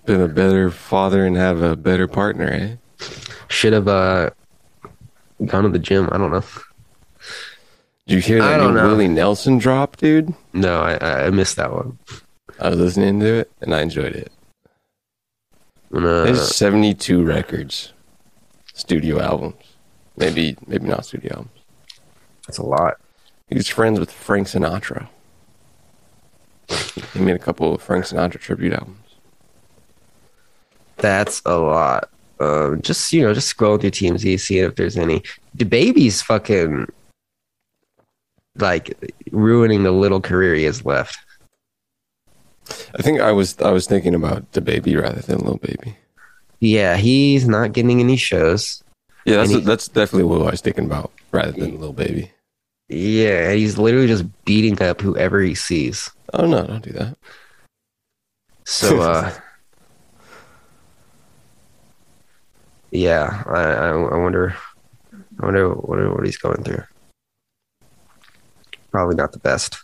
been a better father and have a better partner, eh? Should have uh, gone to the gym. I don't know. Did you hear that new know. Willie Nelson drop, dude? No, I, I missed that one. I was listening to it and I enjoyed it. I'm There's 72 records, studio albums. Maybe, maybe not studio albums. that's a lot. He's friends with Frank Sinatra. He made a couple of Frank Sinatra tribute albums. That's a lot. Um, just you know, just scroll through TMZ, seeing if there's any. The baby's fucking like ruining the little career he has left. I think I was I was thinking about the baby rather than little Baby. Yeah, he's not getting any shows. Yeah, that's he- that's definitely what I was thinking about rather than little Baby. Yeah, he's literally just beating up whoever he sees. Oh no, don't do that. So *laughs* uh Yeah, I, I, I wonder, I wonder what, what he's going through. Probably not the best.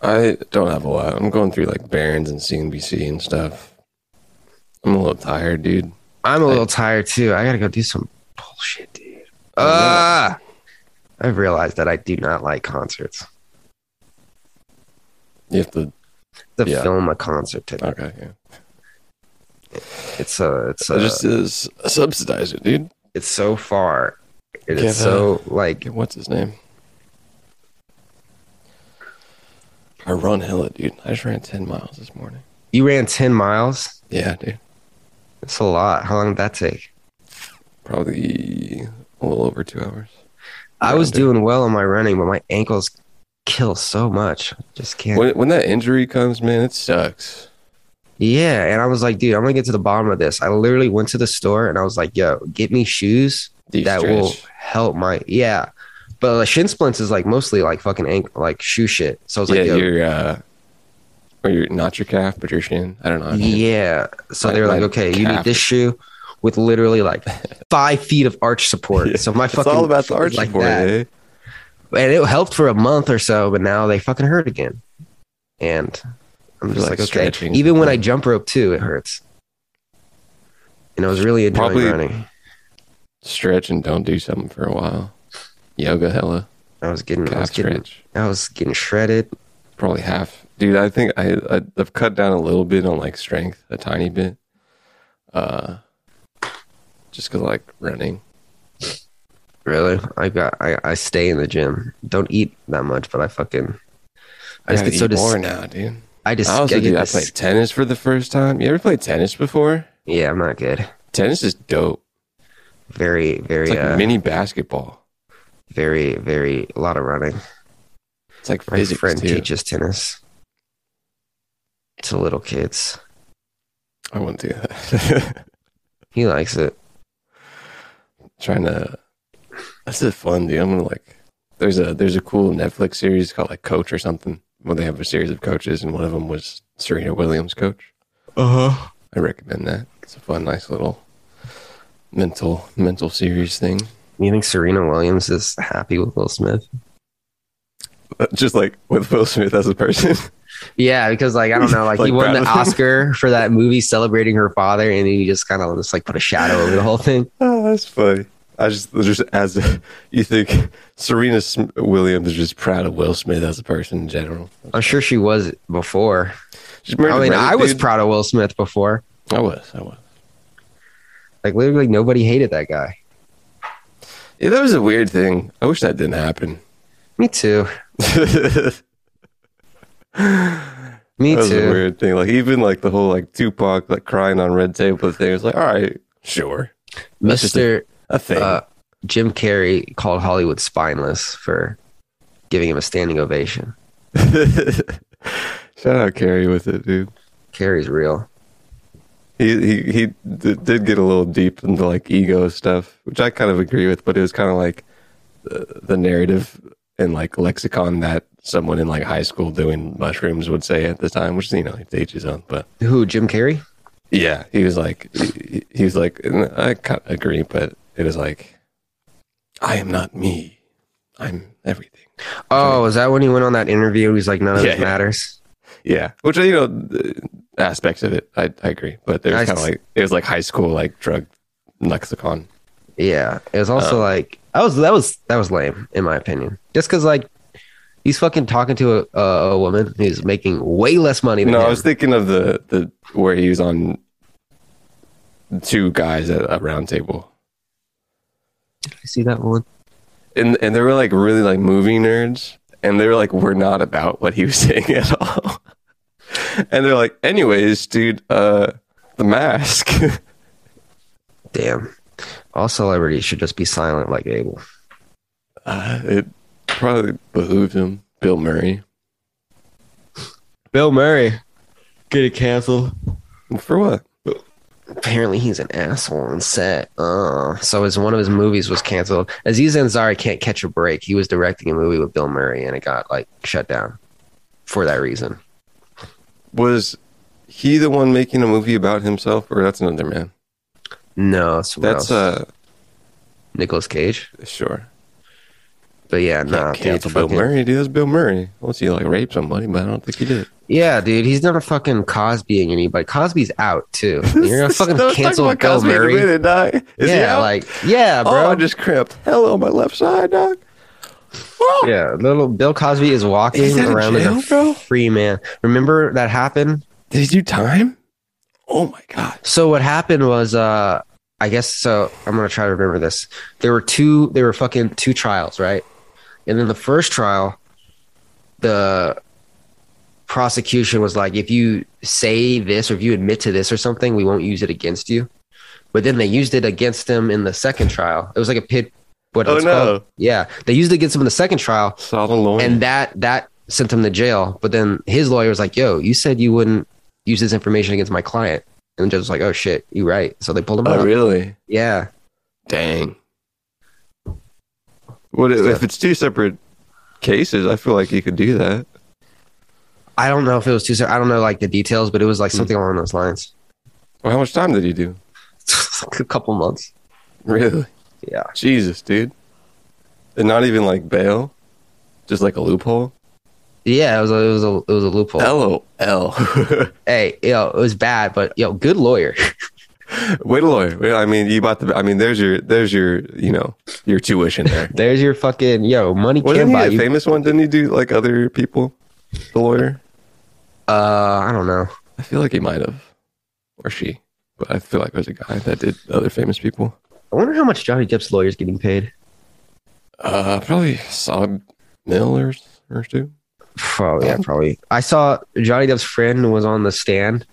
I don't have a lot. I'm going through like Barron's and CNBC and stuff. I'm a little tired, dude. I'm a little tired too. I gotta go do some bullshit, dude. Ah, I've realized that I do not like concerts. You have to. To Yeah. film a concert ticket, Okay, yeah. it's a, it's a, just uh, subsidize it, dude. it's so far. It is so like what's his name? I run hella, dude. I just ran 10 miles this morning. you ran ten miles. Yeah, dude. It's a lot. How long did that take? Probably a little over two hours. I was doing well on my running, but my ankles kill so much. Just can't. When, when that injury comes, man, it sucks. Yeah, and I was like, dude, I'm gonna get to the bottom of this. I literally went to the store and I was like, yo, get me shoes that stretch? will help my yeah. But like, shin splints is like mostly like fucking ankle, like shoe shit. So I was yeah, like, yo, your uh, or your not your calf, but your shin. I don't know. yeah. So My- they were like, okay, you need this shoe with literally like *laughs* five feet of arch support. Yeah, So my It's fucking all about the arch like support, eh? and it helped for a month or so, but now they fucking hurt again. And I'm just like like, okay. stretching Even when I jump rope too, it hurts. And I was really enjoying Probably- running. Stretch and don't do something for a while. Yoga, hella. I was getting, I Calf was getting, stretch. I was getting shredded. Probably half. Dude, I think I, I I've cut down a little bit on like strength, a tiny bit. Uh, just cause I like running. Really, I got, I, I stay in the gym. Don't eat that much, but I fucking, I just get so dis- more now, dude. I just, I also I do. I played tennis for the first time. You ever played tennis before? yeah, I'm not good. Tennis is dope. Very, very, It's like uh, mini basketball. very, very, a lot of running. It's like My friend too. teaches tennis to little kids. I wouldn't do that. *laughs* He likes it. Trying to. That's just fun, dude. I'm gonna like. There's a there's a cool Netflix series called like Coach or something. Where they have a series of coaches, and one of them was Serena Williams' coach. Uh huh. I recommend that. It's a fun, nice little mental mental series thing. You think Serena Williams is happy with Will Smith? Just like with Will Smith as a person. *laughs* Yeah, because like I don't know, like, Like he won the? Oscar for that movie celebrating her father, and he just kind of just like put a shadow over the whole thing. *laughs* oh, that's funny. I just just as a, you think Serena Williams is just proud of Will Smith as a person in general. I'm sure she was before. I mean, Reddit, I was dude. proud of Will Smith before. I was. I was. Like literally, nobody hated that guy. Yeah, that was a weird thing. I wish that didn't happen. Me too. *laughs* that Me was a weird thing. Like even like the whole like Tupac like crying on red table thing. It was like, all right, sure, Mister a thing. uh, Jim Carrey called Hollywood spineless for giving him a standing ovation. *laughs* Shout out Carrey with it, dude. Carrey's real. He he he d- did get a little deep into like ego stuff, which I kind of agree with. But it was kind of like the, the narrative and like lexicon that someone in like high school doing mushrooms would say at the time, which you know, to each his own. But Who? Jim Carrey? yeah, he was like, he, he was like, I kind of agree, but it was like, I am not me, I'm everything. Oh, is that when he went on that interview? He's like, none of Yeah, this yeah. matters. Yeah, which you know, the aspects of it, I, I agree, but there's I kind of like it was like high school like drug lexicon. Yeah, it was also um, like that was that was that was lame in my opinion. Just because like he's fucking talking to a, a, woman who's making way less money than No, him. I was thinking of the the where he was on two guys at a round table, Did I see that one. and and they were like really like movie nerds, and they were like, we're not about what he was *laughs* saying at all. and they're like, anyways, dude, uh, the mask. *laughs* Damn. All celebrities should just be silent like Abel. uh, it probably behooved him. Bill Murray Bill Murray get it canceled. for what? Apparently he's an asshole on set. Uh, so his one of his movies was canceled. Aziz Ansari can't catch a break. He was directing a movie with Bill Murray and it got like shut down for that reason. Was he the one making a movie about himself, or that's another man? No, That's else. uh, Nicolas Cage. sure. But yeah, no, Can't cancel Bill fucking- Murray, dude. That's Bill Murray. Unless he like raped somebody, but I don't think he did. Yeah, dude, he's never fucking Cosbying anybody. Cosby's out too. *laughs* You're gonna fucking cancel Bill Cosby a Murray. minute, dog. Is he yeah, like yeah, bro. oh, I just cramped. Hello, my left side, dog. Oh, yeah, little Bill Cosby is walking around jail, like a bro? free man. Remember that happened? Did he do time? Oh my god. So what happened was, uh, I guess so. I'm gonna try to remember this. There were two. There were fucking two trials, right? And then the first trial, the prosecution was like, if you say this or if you admit to this or something, we won't use it against you. But then they used it against him in the second trial. It was like a pit. What Oh, it's no. called? Yeah, they used it against him in the second trial, Saw the lawyer. and that that sent him to jail. But then his lawyer was like, "Yo, you said you wouldn't use this information against my client," and the judge was like, "Oh shit, you right." So they pulled him oh out. really? Yeah, Dang. What if, if it's two separate cases? I feel like you could do that. I don't know if it was two. se- I don't know like the details, but it was like Hmm. something along those lines. Well, how much time did he do? *laughs* a couple months. Really? Yeah, Jesus, dude. And not even like bail, just like a loophole. yeah. It was a, it was a it was a loophole. LOL. *laughs* Hey, yo, it was bad, but yo, good lawyer. *laughs* *laughs* Wait a lawyer. I mean, you bought the. I mean, there's your, there's your, you know, your tuition there. *laughs* There's your fucking yo money Wasn't can't he buy a you. famous one? Didn't he do like other people? The lawyer. Uh, I don't know. I feel like he might have, or she. But I feel like there's a guy that did other famous people. I wonder how much Johnny Depp's lawyer's getting paid. Uh, probably solid mil or, or two. Oh yeah, probably. I saw Johnny Depp's friend was on the stand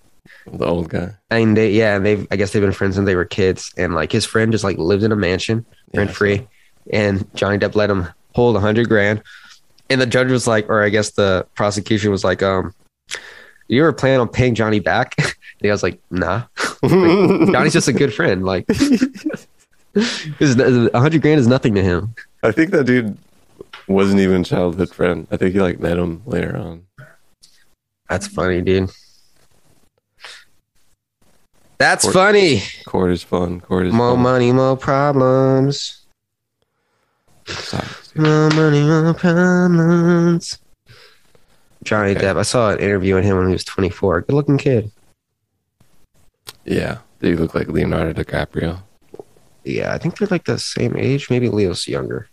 The old guy. and they yeah and they've i guess they've been friends since they were kids. And like his friend just like lived in a mansion Yeah, rent free and johnny depp let him hold a hundred grand. And the judge was like or i guess the prosecution was like um you ever plan on paying johnny back? *laughs* And he was like nah. *laughs* Like, johnny's just a good friend like *laughs* a hundred grand is nothing to him. I think that dude wasn't even a childhood friend. I think he like met him later on. that's funny dude that's Or- funny Court is fun. Court is fun. more fun. money more problems Sucks, dude. Money, no problems. Johnny Okay. Depp. I saw an interview with him when he was 24. Good looking kid. Yeah, they look like Leonardo DiCaprio. Yeah, I think they're like the same age. Maybe Leo's younger.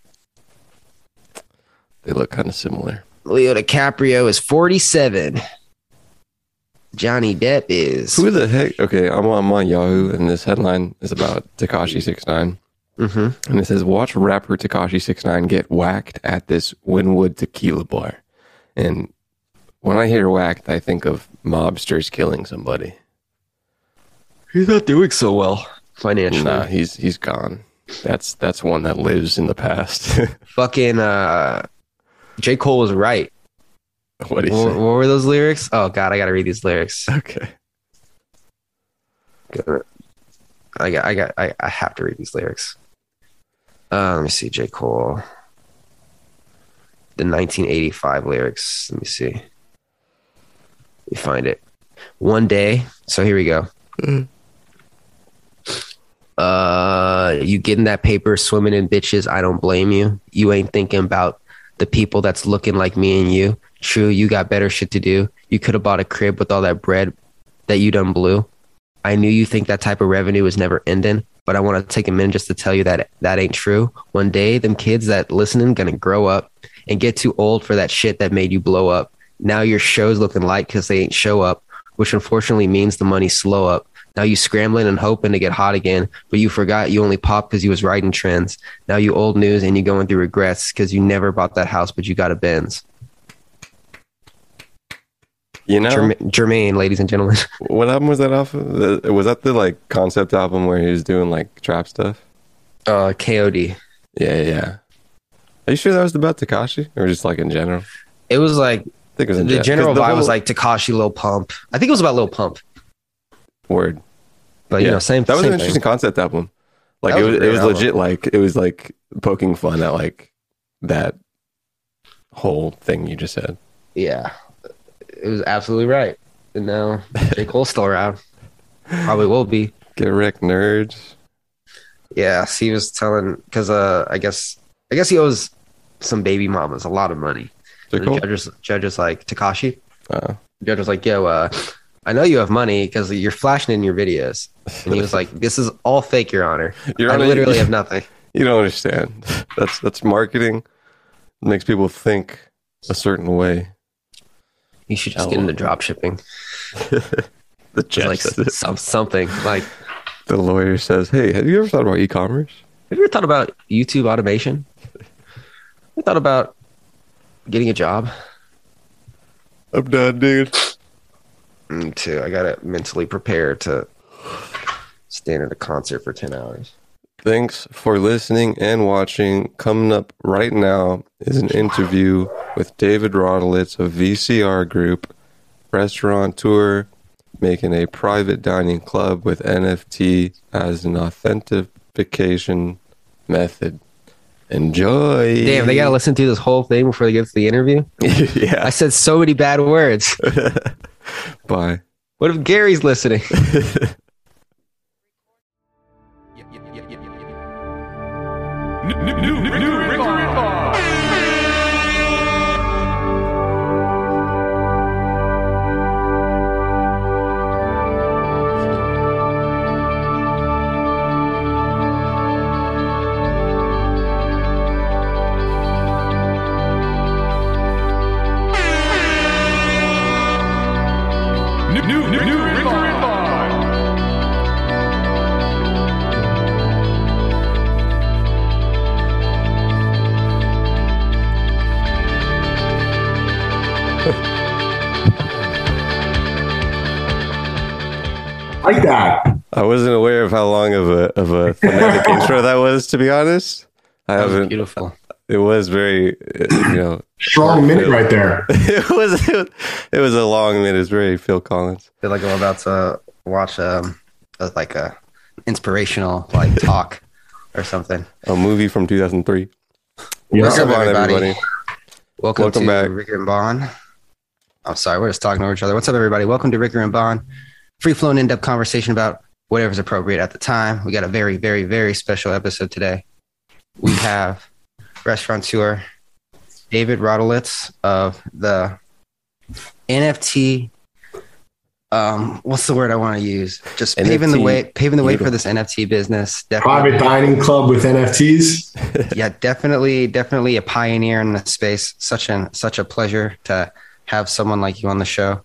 They look kind of similar. Leo DiCaprio is 47. Johnny Depp is. Who the heck? Okay, I'm on, I'm on Yahoo, and this headline is about Tekashi Six Nine, hmm and it says, "Watch rapper Tekashi Six Nine get whacked at this Wynwood Tequila bar." And when I hear whacked, I think of mobsters killing somebody. He's not doing so well financially. Nah, he's he's gone. That's that's one that lives in the past. *laughs* Fucking uh, J. Cole was right. *laughs* what you What, what were those lyrics? Oh, God, I got to read these lyrics. Okay. I got, I got, I, I have to read these lyrics. Uh, let me see, J. Cole. The 1985 lyrics. Let me see. Let me find it. One day. So here we go. Uh, you getting that paper, swimming in bitches. I don't blame you. You ain't thinking about the people that's looking like me and you. True, you got better shit to do. You could have bought a crib with all that bread that you done blew. I knew you think that type of revenue is never ending, but I want to take a minute just to tell you that that ain't true. One day, them kids that listening gonna grow up and get too old for that shit that made you blow up. Now your show's looking light because they ain't show up, which unfortunately means the money slow up. Now you scrambling and hoping to get hot again, but you forgot you only popped because you was riding trends. Now you old news and you going through regrets because you never bought that house, but you got a Benz. You know Jermaine, Jermaine, ladies and gentlemen. *laughs* what album was that off of? Was that the like concept album where he was doing like trap stuff? Uh, KOD. Yeah, yeah. yeah. Are you sure that was about Tekashi or just like in general? It was like I think it was in the gen- general the vibe was like Tekashi Lil Pump. I think it was about Lil Pump, word. but you know, same. Thing. That was same an interesting thing. concept album. Like That it was was, it was album. legit. Like it was like poking fun at like that whole thing you just said. Yeah, it was absolutely right. And now *laughs* J. Cole's still around. Probably will be. Get Rick nerds. Yeah, he was telling because uh, I guess I guess he owes some baby mamas a lot of money. J. The Cole? judge is, judge is like Tekashi. Uh, The judge was like, "Yo, uh, I know you have money because you're flashing in your videos." And he was like, "This is all fake, Your Honor. Your I Honor, literally you- *laughs* have nothing." you don't understand. That's that's marketing. It makes people think a certain way. You should just Oh. get into drop shipping. *laughs* The Just like some, something like. the lawyer says, "Hey, have you ever thought about e-commerce?" Have you ever thought about YouTube automation? Have You thought about getting a job? I'm done, dude. Me too. I gotta mentally prepare to stand at a concert for ten hours. Thanks for listening and watching. Coming up right now is an interview with David Rodolitz of VCR Group, restaurateur, making a private dining club with NFT as an authentication method. Enjoy. Damn, they gotta listen to this whole thing before they get to the interview. *laughs* yeah. I said so many bad words. *laughs* Bye. What if Gary's listening? *laughs* new, new, new, new like that. I wasn't aware of how long of a of a phonetic *laughs* intro that was. To be honest, I That haven't. beautiful. It was very, uh, you know, Strong minute right there. *laughs* it was it was, a long minute. It was very Phil Collins. I feel like I'm about to watch um a, like a inspirational like talk *laughs* or something. A movie from 2003. Yeah. What's up, everybody? everybody. Welcome, Welcome to back. Ricker and Bond. I'm sorry, we're just talking over each other. What's up, everybody? Welcome to Ricker and Bond. Free flowing in depth conversation about whatever's appropriate at the time. We got a very, very, very special episode today. We have restaurateur David Rodolitz of the NFT. Um, what's the word I want to use? Just paving the way, paving the way for this NFT business. Private dining club with NFTs. *laughs* yeah, definitely, definitely a pioneer in the space. Such an such a pleasure to have someone like you on the show.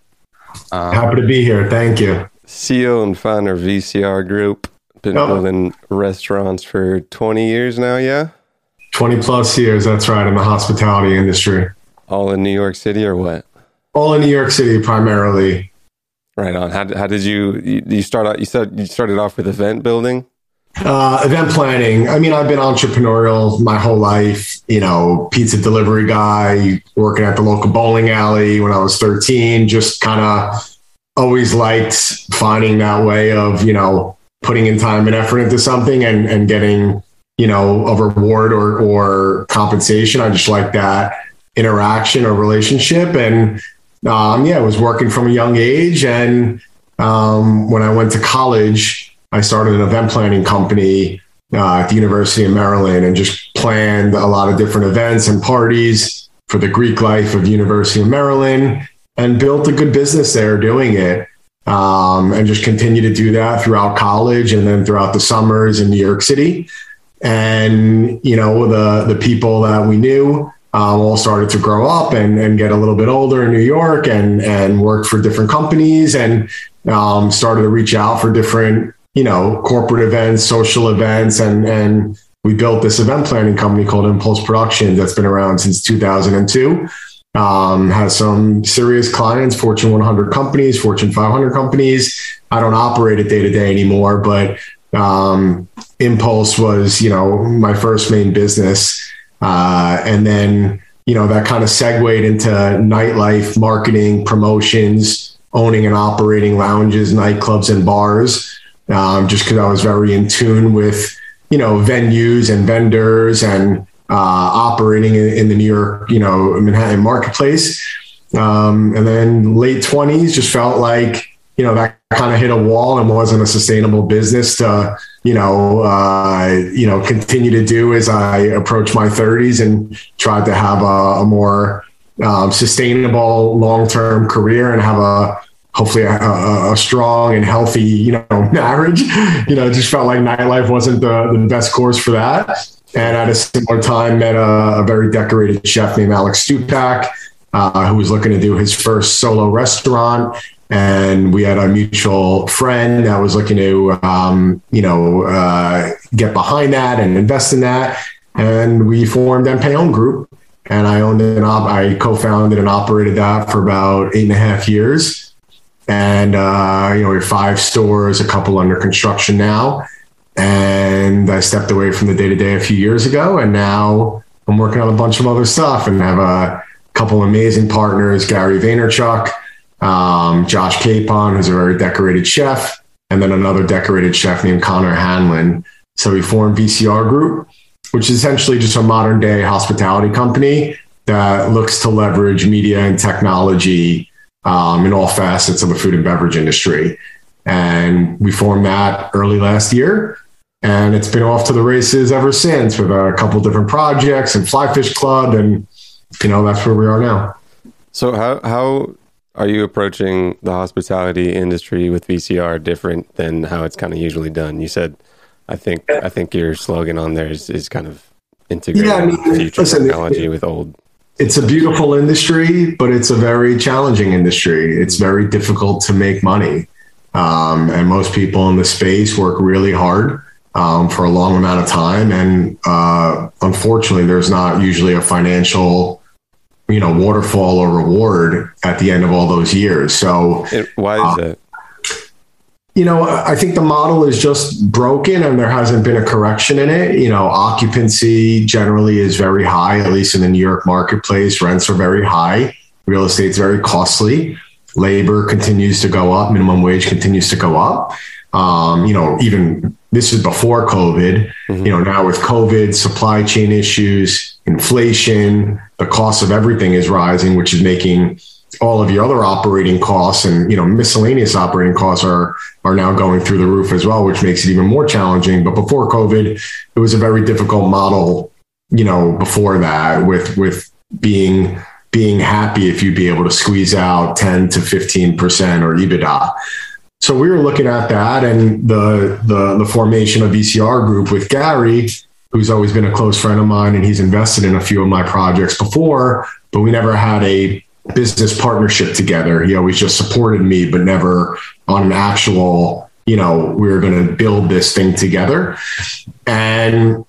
Um, Happy to be here. Thank you. CEO and founder of VCR Group. Been Oh. building restaurants for 20 years now. Yeah, 20 plus years. That's right. In the hospitality industry. all in New York City or what? All in New York City primarily. Right on. How, how did you, you you start out? You said you started off with event building. Uh, event planning. I mean, I've been entrepreneurial my whole life. You know, pizza delivery guy, working at the local bowling alley when I was 13. Just kind of always liked finding that way of, you know, putting in time and effort into something and, and getting, you know, a reward or, or compensation. I just like that interaction or relationship. And um, yeah, I was working from a young age. And um, when I went to college, I started an event planning company uh, at the University of Maryland and just planned a lot of different events and parties for the Greek life of University of Maryland and built a good business there doing it. Um, and just continue to do that throughout college and then throughout the summers in New York City. And, you know, the, the people that we knew um, all started to grow up and, and get a little bit older in New York and, and worked for different companies and um, started to reach out for different, you know, corporate events, social events. And, and we built this event planning company called Impulse Productions that's been around since 2002 um, has some serious clients, Fortune 100 companies, Fortune 500 companies. I don't operate it day to day anymore, but um, Impulse was, you know, my first main business. Uh, and then, you know, that kind of segued into nightlife marketing, promotions, owning and operating lounges, nightclubs, and bars, um, just because I was very in tune with, you know, venues and vendors and uh, operating in, in the New York, you know, Manhattan marketplace. Um, and then late 20s just felt like, you know, that kind of hit a wall and wasn't a sustainable business to, you know, uh, you know, continue to do as I approached my 30s and tried to have a, a more um, sustainable long-term career and have a hopefully a, a, a strong and healthy, you know, *laughs* marriage. You know, it just felt like nightlife wasn't the, the best course for that. And at a similar time, met a, a very decorated chef named Alex Stupak, uh, who was looking to do his first solo restaurant. And we had a mutual friend that was looking to, um, you know, uh, get behind that and invest in that. And we formed Empellón Group. And I owned and op- I co-founded and operated that for about eight and a half years. And uh, you know, we have five stores, a couple under construction now. And I stepped away from the day to day a few years ago, and now I'm working on a bunch of other stuff and have a couple amazing partners: Gary Vaynerchuk, um, Josh Capon, who's a very decorated chef, and then another decorated chef named Connor Hanlon. So we formed VCR Group, which is essentially just a modern day hospitality company that looks to leverage media and technology um, in all facets of the food and beverage industry. And we formed that early last year. And it's been off to the races ever since with a couple different projects and Flyfish Club. And, you know, that's where we are now. So how how are you approaching the hospitality industry with VCR different than how it's kind of usually done? You said, I think I think your slogan on there is, is kind of integrating Yeah, I mean, future listen, technology with old. It's a beautiful industry, but it's a very challenging industry. It's very difficult to make money. Um, and most people in the space work really hard um, for a long amount of time. And uh, unfortunately, there's not usually a financial, you know, waterfall or reward at the end of all those years. So, It, why Uh, is that? You know, I think the model is just broken and there hasn't been a correction in it. You know, occupancy generally is very high, at least in the New York marketplace. Rents are very high. Real estate's very costly. Labor continues to go up. Minimum wage continues to go up. Um, you know, even this is before COVID. You know, now with COVID, supply chain issues, inflation, the cost of everything is rising, which is making all of your other operating costs and you know miscellaneous operating costs are are now going through the roof as well, which makes it even more challenging. But before COVID, it was a very difficult model. You know, before that, with with being being happy if you'd be able to squeeze out ten to fifteen percent or EBITDA. So we were looking at that and the the the formation of VCR Group with Gary, who's always been a close friend of mine, and he's invested in a few of my projects before, but we never had a business partnership together. He always just supported me, but never on an actual, you know, we were going to build this thing together. And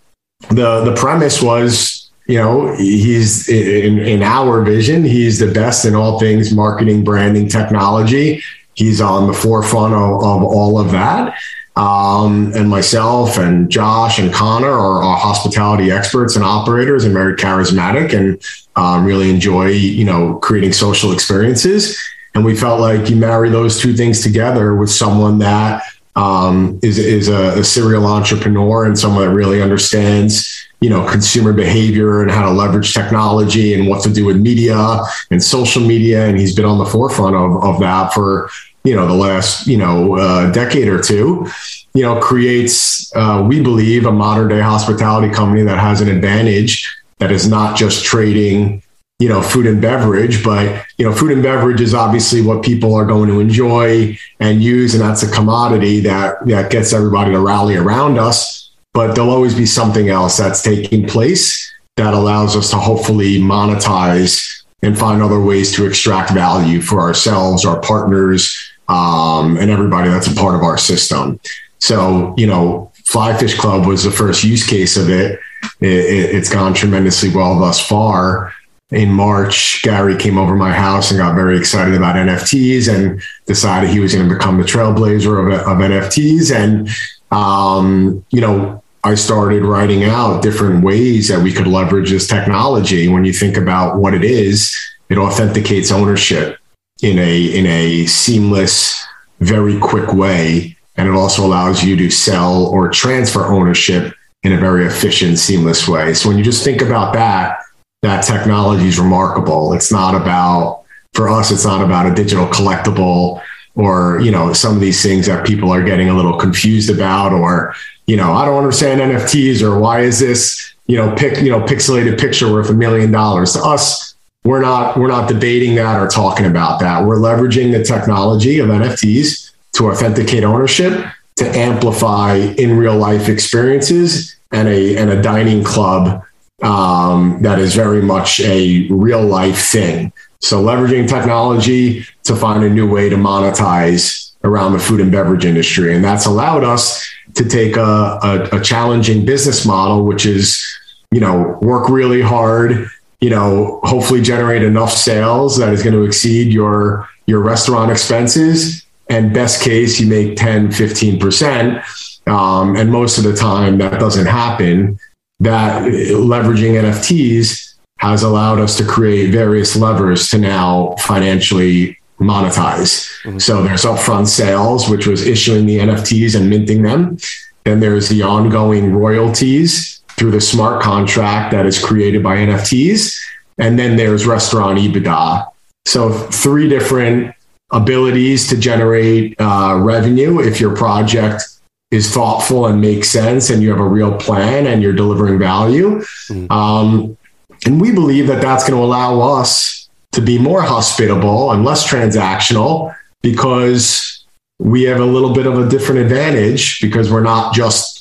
the the premise was, you know, he's in, in our vision, he's the best in all things marketing, branding, technology. He's on the forefront of, of all of that. Um, and myself and Josh and Connor are, are hospitality experts and operators and very charismatic and um, really enjoy, you know, creating social experiences. And we felt like you marry those two things together with someone that um, is is a, a serial entrepreneur and someone that really understands, you know, consumer behavior and how to leverage technology and what to do with media and social media. And he's been on the forefront of, of that for you know the last you know uh, decade or two you know creates uh, we believe a modern day hospitality company that has an advantage that is not just trading you know food and beverage but you know food and beverage is obviously what people are going to enjoy and use and that's a commodity that that gets everybody to rally around us. But there'll always be something else that's taking place that allows us to hopefully monetize and find other ways to extract value for ourselves our partners um, and everybody that's a part of our system so you know fly fish club was the first use case of it, it, it it's gone tremendously well thus far in March, Gary came over my house and got very excited about NFTs and decided he was going to become the trailblazer of, of NFTs. And, um, you know, I started writing out different ways that we could leverage this technology. When you think about what it is, it authenticates ownership in a in a seamless, very quick way, and it also allows you to sell or transfer ownership in a very efficient, seamless way. So when you just think about that, that technology is remarkable. It's not about for us, it's not about a digital collectible or, you know, some of these things that people are getting a little confused about, or, you know, I don't understand NFTs or why is this, you know, pick, you know, pixelated picture worth a million dollars to us. We're not, we're not debating that or talking about that. We're leveraging the technology of NFTs to authenticate ownership to amplify in real life experiences and a and a dining club um, that is very much a real life thing. So leveraging technology to find a new way to monetize around the food and beverage industry, and that's allowed us to take a, a, a challenging business model, which is you know work really hard, you know hopefully generate enough sales that is going to exceed your your restaurant expenses. And best case you make 10 15% um, and most of the time that doesn't happen. That leveraging nfts has allowed us to create various levers to now financially monetize. So there's upfront sales which was issuing the nfts and minting them. Then there's the ongoing royalties through the smart contract that is created by nfts and then there's restaurant ebitda. So three different abilities to generate uh, revenue if your project is thoughtful and makes sense and you have a real plan and you're delivering value. Um, and we believe that that's going to allow us to be more hospitable and less transactional because we have a little bit of a different advantage because we're not just,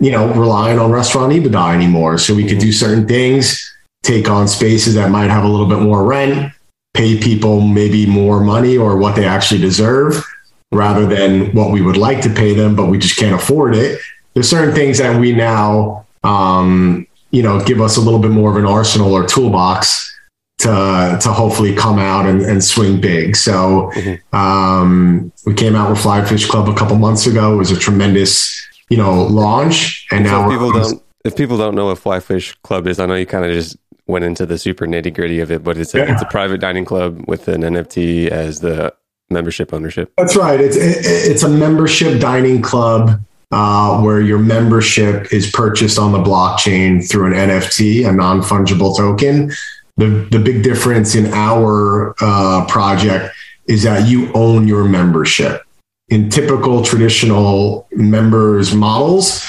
you know, relying on restaurant EBITDA anymore. So we could do certain things, take on spaces that might have a little bit more rent, pay people maybe more money or what they actually deserve rather than what we would like to pay them, but we just can't afford it. There's certain things that we now, um, you know, give us a little bit more of an arsenal or toolbox to to hopefully come out and, and swing big. So um, we came out with Fly Fish Club a couple months ago. It was a tremendous, you know, launch, and So now if people don't if people don't know what Flyfish Club is, I know you kind of just went into the super nitty gritty of it, but it's a Yeah. it's a private dining club with an NFT as the membership ownership. That's right. It's it, it's a membership dining club uh, where your membership is purchased on the blockchain through an NFT, a non fungible token. The the big difference in our uh, project is that you own your membership. In typical traditional members models,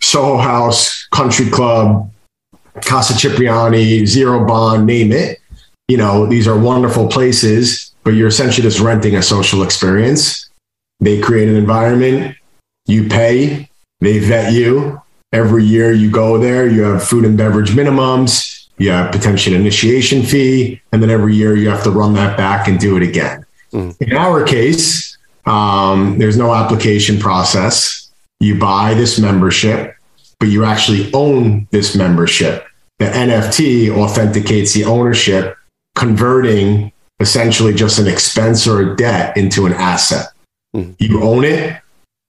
Soho House, Country Club, Casa Cipriani, Zero Bond, name it. You know, these are wonderful places, but you're essentially just renting a social experience. They create an environment, you pay, they vet you. Every year you go there, you have food and beverage minimums, you have potential initiation fee, and then every year you have to run that back and do it again. Hmm. In our case, um, there's no application process. You buy this membership, but you actually own this membership. The NFT authenticates the ownership, converting essentially just an expense or a debt into an asset. You own it,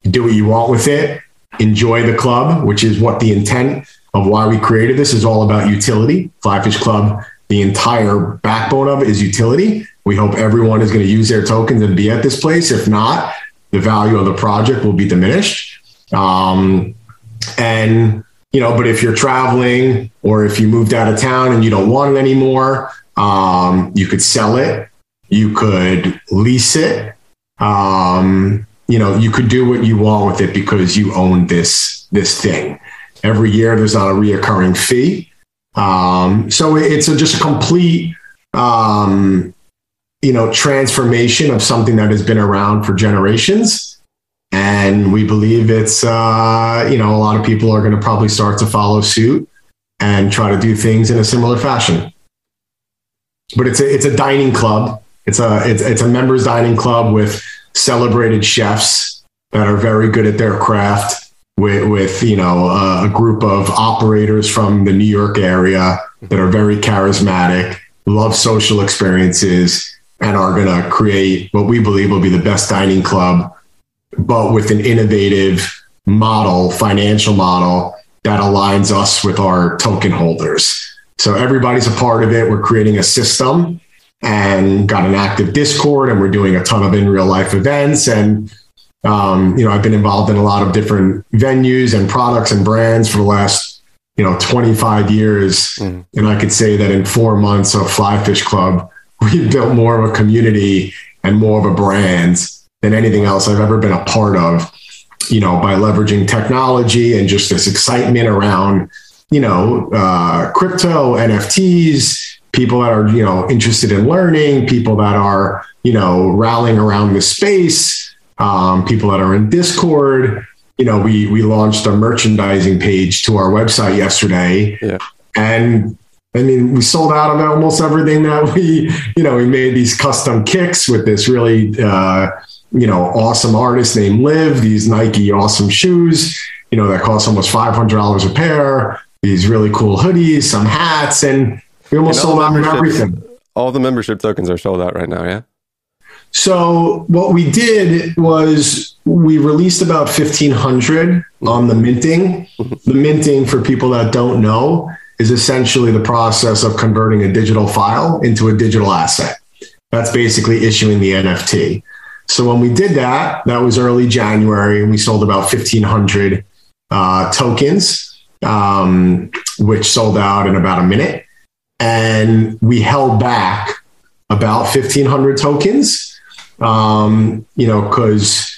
do what you want with it, enjoy the club, which is what the intent of why we created this is all about utility. Flyfish Club, the entire backbone of it is utility. We hope everyone is going to use their tokens and be at this place. If not, the value of the project will be diminished. Um, and you know, but if you're traveling or if you moved out of town and you don't want it anymore, um, you could sell it. You could lease it. Um, you know, you could do what you want with it because you own this this thing. Every year, there's not a reoccurring fee. Um, so it's a, just a complete, um, you know, transformation of something that has been around for generations. And we believe it's, uh, you know, a lot of people are going to probably start to follow suit and try to do things in a similar fashion. But it's a, it's a dining club. It's a, it's, it's a members dining club with celebrated chefs that are very good at their craft with, with you know uh, a group of operators from the New York area that are very charismatic, love social experiences, and are going to create what we believe will be the best dining club, but with an innovative model, financial model that aligns us with our token holders. So everybody's a part of it. We're creating a system and got an active Discord, and we're doing a ton of in real life events and um, you know, I've been involved in a lot of different venues and products and brands for the last, you know, 25 years. And I could say that in four months of Flyfish Club, *laughs* we built more of a community and more of a brand than anything else I've ever been a part of. You know, by leveraging technology and just this excitement around, you know, uh, crypto, NFTs, people that are you know interested in learning, people that are you know rallying around the space, um, people that are in Discord. You know, we we launched a merchandising page to our website yesterday, Yeah. and I mean, we sold out of almost everything that *laughs* we, you know, we made these custom kicks with this really, uh, you know, awesome artist named Liv, these Nike awesome shoes, you know, that cost almost $500 a pair, these really cool hoodies, some hats, and we almost And sold out of everything. All the membership tokens are sold out right now. Yeah. So what we did was we released about 1500 on the minting. The minting for people that don't know is essentially the process of converting a digital file into a digital asset. That's basically issuing the NFT. So when we did that, that was early January, and we sold about 1500 uh, tokens, um, which sold out in about a minute. And we held back about 1500 tokens um, you know, because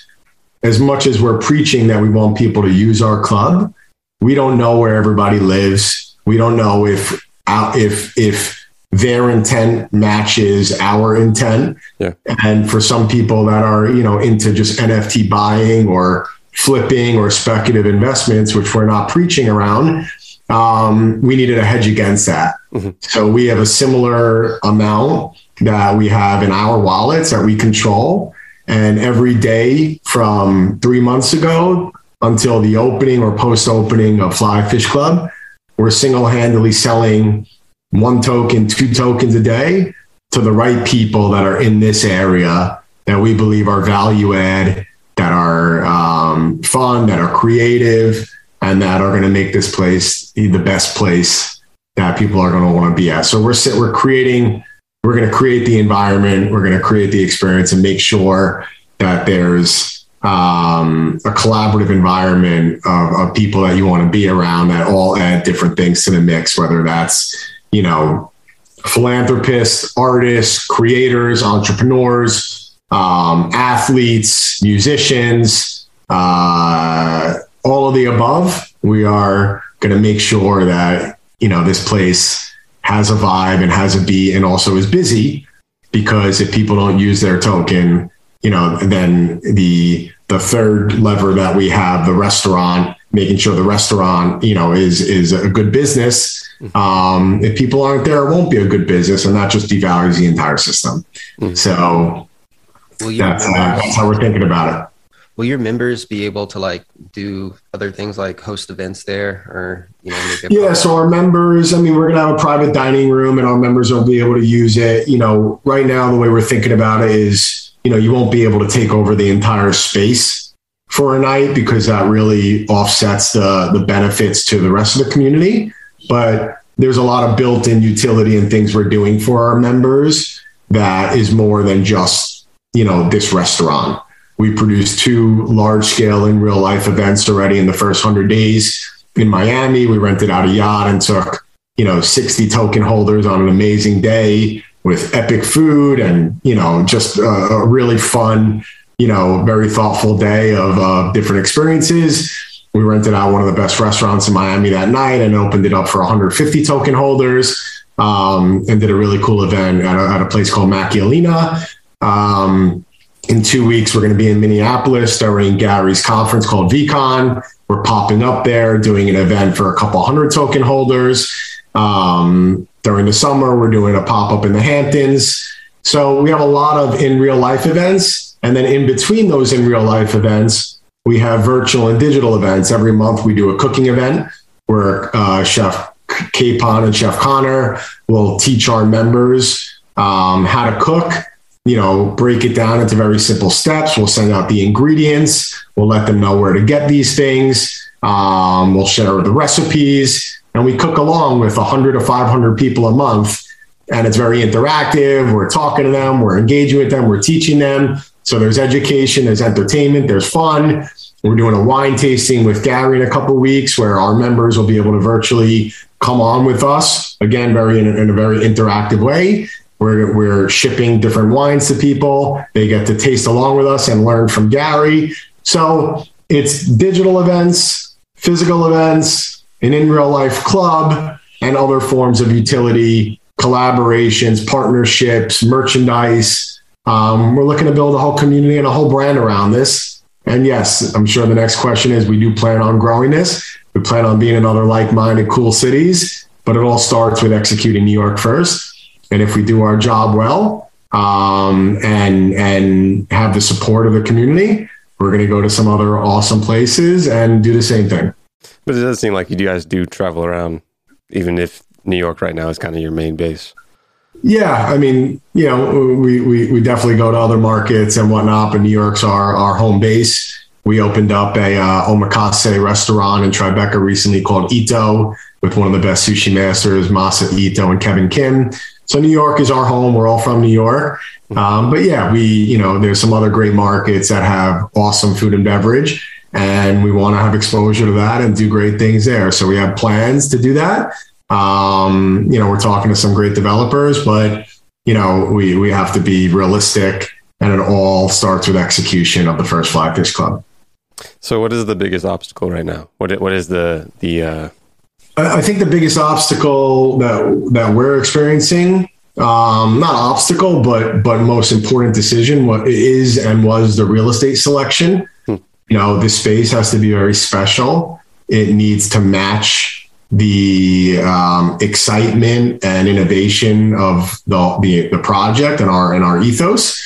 as much as we're preaching that we want people to use our club, we don't know where everybody lives. We don't know if if if their intent matches our intent. Yeah. And for some people that are you know into just NFT buying or flipping or speculative investments, which we're not preaching around, um, we needed a hedge against that. So we have a similar amount that we have in our wallets that we control. And every day from three months ago until the opening or post opening of Fly Fish Club, we're single handedly selling one token, two tokens a day to the right people that are in this area that we believe are value add, that are um, fun, that are creative, and that are going to make this place the best place that people are going to want to be at. So we're we're creating we're going to create the environment, we're going to create the experience, and make sure that there's um, a collaborative environment of, of people that you want to be around that all add different things to the mix, whether that's you know philanthropists, artists, creators, entrepreneurs, um, athletes, musicians, uh, all of the above. We are going to make sure that you know this place has a vibe and has a beat and also is busy because if people don't use their token you know then the the third lever that we have the restaurant making sure the restaurant you know is is a good business. Um, if people aren't there it won't be a good business and that just devalues the entire system. So Will your, that's, uh, that's how we're thinking about it will your members be able to like do other things like host events there or you know Yeah, so our members, I mean, we're going to have a private dining room and our members will be able to use it. You know, right now, the way we're thinking about it is, you know, you won't be able to take over the entire space for a night because that really offsets the, the benefits to the rest of the community. But there's a lot of built in utility and things we're doing for our members that is more than just, you know, this restaurant. We produced two large scale in real life events already in the first 100 days in Miami. We rented out a yacht and took, you know, 60 token holders on an amazing day with epic food and, you know, just a, really fun, you know, very thoughtful day of uh, different experiences. We rented out one of the best restaurants in Miami that night and opened it up for 150 token holders um, and did a really cool event at a, at a place called Macchialina. Um, in two weeks, we're going to be in Minneapolis during Gary's conference called VeeCon. We're popping up there, doing an event for a couple hundred token holders. Um, during the summer, we're doing a pop up in the Hamptons. So we have a lot of in real life events. And then in between those in real life events, we have virtual and digital events. Every month, we do a cooking event where uh, Chef Capon and Chef Connor will teach our members um, how to cook you know, break it down into very simple steps. We'll send out the ingredients. We'll let them know where to get these things. Um, we'll share the recipes, and we cook along with 100 to 500 people a month. And it's very interactive. We're talking to them, we're engaging with them, we're teaching them. So there's education, there's entertainment, there's fun. We're doing a wine tasting with Gary in a couple of weeks, where our members will be able to virtually come on with us again, very in a, in a very interactive way. We're We're, shipping different wines to people. They get to taste along with us and learn from Gary. So it's digital events, physical events, an in real life club, and other forms of utility, collaborations, partnerships, merchandise. Um, we're looking to build a whole community and a whole brand around this. And yes, I'm sure the next question is we do plan on growing this. We plan on being in other like minded, cool cities, but it all starts with executing New York first. And if we do our job well um, and, and have the support of the community, we're going to go to some other awesome places and do the same thing. But it does seem like you guys do travel around, even if New York right now is kind of your main base. Yeah, I mean, you know, we, we, we definitely go to other markets and whatnot, but New York's our, our home base. We opened up a uh, omakase restaurant in Tribeca recently called Ito with one of the best sushi masters, Masa Ito and Kevin Kim. So New York is our home. We're all from New York. Um, but yeah, we, you know, there's some other great markets that have awesome food and beverage and we want to have exposure to that and do great things there. So we have plans to do that. Um, you know, we're talking to some great developers, but you know, we we have to be realistic, and it all starts with execution of the first Flyfish Club. So, what is the biggest obstacle right now? What what is the the uh... I think the biggest obstacle that that we're experiencing, um, not obstacle, but but most important decision, what is and was the real estate selection. You know, this space has to be very special. It needs to match the um, excitement and innovation of the, the the project and our and our ethos.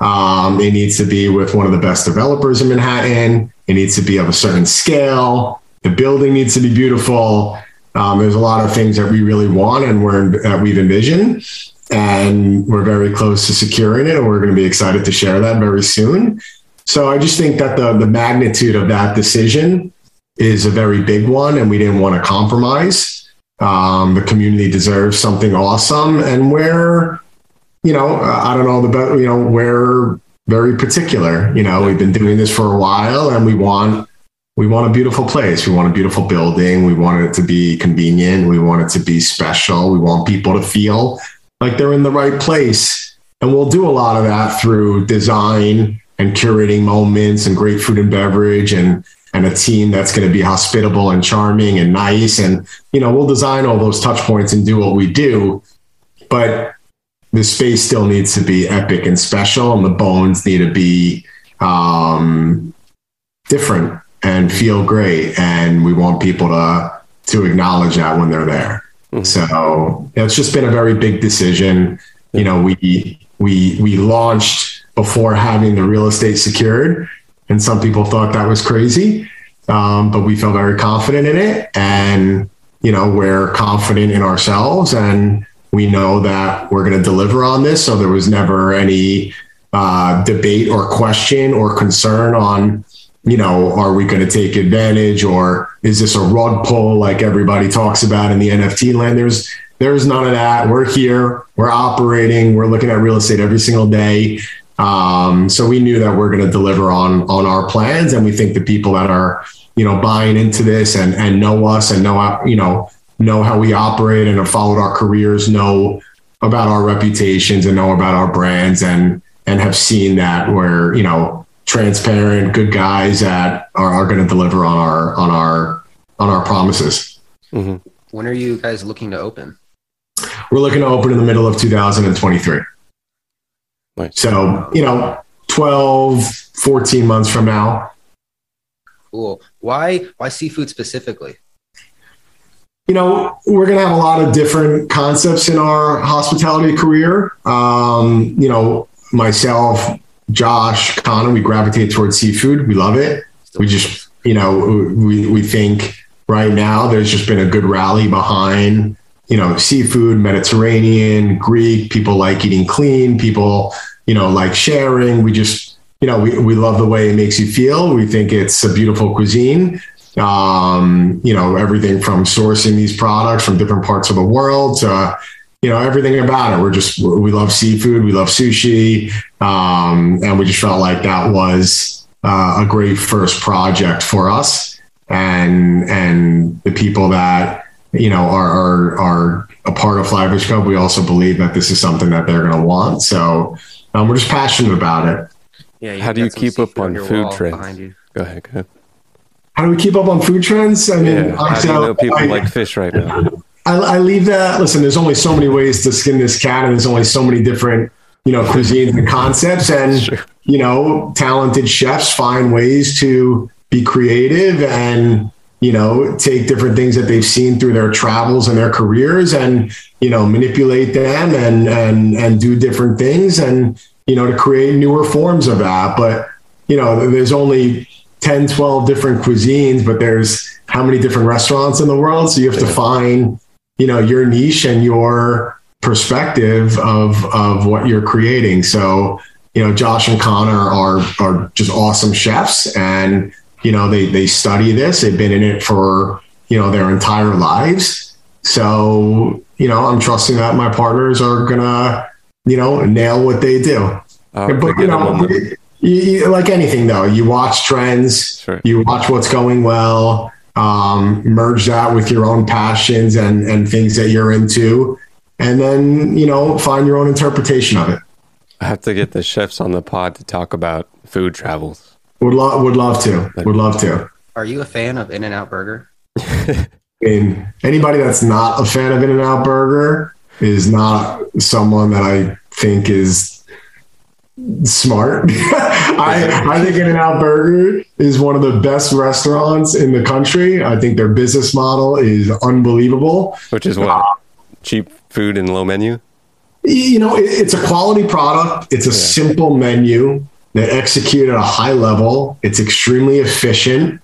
Um, it needs to be with one of the best developers in Manhattan. It needs to be of a certain scale. The building needs to be beautiful. Um, there's a lot of things that we really want and we're that we've envisioned, and we're very close to securing it. And we're going to be excited to share that very soon. So I just think that the the magnitude of that decision is a very big one, and we didn't want to compromise. Um, the community deserves something awesome, and we're, you know, I don't know the you know we're very particular. You know, we've been doing this for a while, and we want we want a beautiful place. We want a beautiful building. We want it to be convenient. We want it to be special. We want people to feel like they're in the right place, and we'll do a lot of that through design and curating moments and great food and beverage and and a team that's going to be hospitable and charming and nice and you know we'll design all those touch points and do what we do but the space still needs to be epic and special and the bones need to be um, different and feel great and we want people to to acknowledge that when they're there. So it's just been a very big decision. You know we we we launched before having the real estate secured and some people thought that was crazy um, but we felt very confident in it and you know we're confident in ourselves and we know that we're going to deliver on this so there was never any uh, debate or question or concern on you know are we going to take advantage or is this a rug pull like everybody talks about in the nft land? There's there's none of that. We're here. We're operating. We're looking at real estate every single day. Um, so we knew that we're going to deliver on on our plans, and we think the people that are you know buying into this and and know us and know how you know know how we operate and have followed our careers know about our reputations and know about our brands and and have seen that we're you know transparent good guys that are, are going to deliver on our on our on our promises When are you guys looking to open? we're looking to open in the middle of 2023 Nice. so you know 12 14 months from now Cool. Why why seafood specifically? you know, we're going to have a lot of different concepts in our hospitality career. Um, you know, myself, Josh, Connor, we gravitate towards seafood. We love it. We just, you know, we, we think right now there's just been a good rally behind, you know, seafood, Mediterranean, Greek. People like eating clean. People, you know, like sharing. We just, you know, we, we love the way it makes you feel. We think it's a beautiful cuisine um, you know, everything from sourcing these products from different parts of the world to, you know, everything about it. We're just, we love seafood, we love sushi. Um, and we just felt like that was uh, a great first project for us. And, and the people that, you know, are, are, are a part of Flyfish Club, we also believe that this is something that they're going to want. So um, we're just passionate about it. Yeah. How do you keep up seafood on food trends? Go ahead. Go ahead. How do we keep up on food trends? I mean, Yeah. How do you know people I- like fish right now? I, I leave that. Listen, there's only so many ways to skin this cat, and there's only so many different, you know, cuisines and concepts. And Sure. you know, talented chefs find ways to be creative and you know take different things that they've seen through their travels and their careers, and you know manipulate them and and and do different things, and you know to create newer forms of that. But you know, there's only 10, 12 different cuisines, but there's how many different restaurants in the world. So you have to find, you know, your niche and your perspective of, of what you're creating. So, you know, Josh and Connor are, are just awesome chefs and, you know, they, they study this. They've been in it for, you know, their entire lives. So, you know, I'm trusting that my partners are gonna, you know, nail what they do. Uh, but you know, you, you- like anything though, you watch trends, Sure. you watch what's going well, um, merge that with your own passions and and things that you're into, and then you know find your own interpretation of it. I have to get the chefs on the pod to talk about food travels. Would love would love to would love to. Are you a fan of In and Out Burger? *laughs* I mean, anybody that's not a fan of In and Out Burger is not someone that I think is smart. *laughs* I, I think In and Out Burger is one of the best restaurants in the country. I think their business model is unbelievable. Which is what? Cheap food and low menu? You know, it, it's a quality product, it's a simple menu that execute at a high level, it's extremely efficient.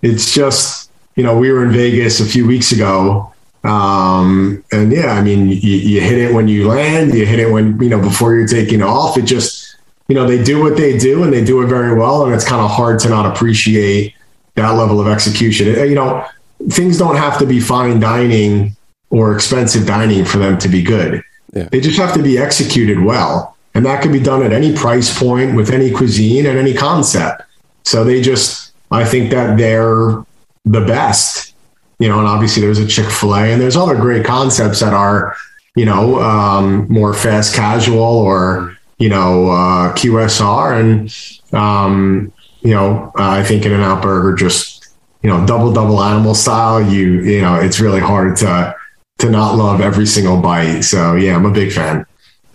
It's just, you know, we were in Vegas a few weeks ago. Um, and yeah, I mean, you, you hit it when you land, you hit it when, you know, before you're taking off. It just, you know, they do what they do and they do it very well. And it's kind of hard to not appreciate that level of execution. You know, things don't have to be fine dining or expensive dining for them to be good. Yeah. They just have to be executed well. And that can be done at any price point with any cuisine and any concept. So they just, I think that they're the best, you know, and obviously there's a Chick fil A and there's other great concepts that are, you know, um, more fast casual or, you know, uh, QSR. And, um, you know, uh, I think In and Out Burger just, you know, double, double animal style, you, you know, it's really hard to, to not love every single bite. So yeah, I'm a big fan.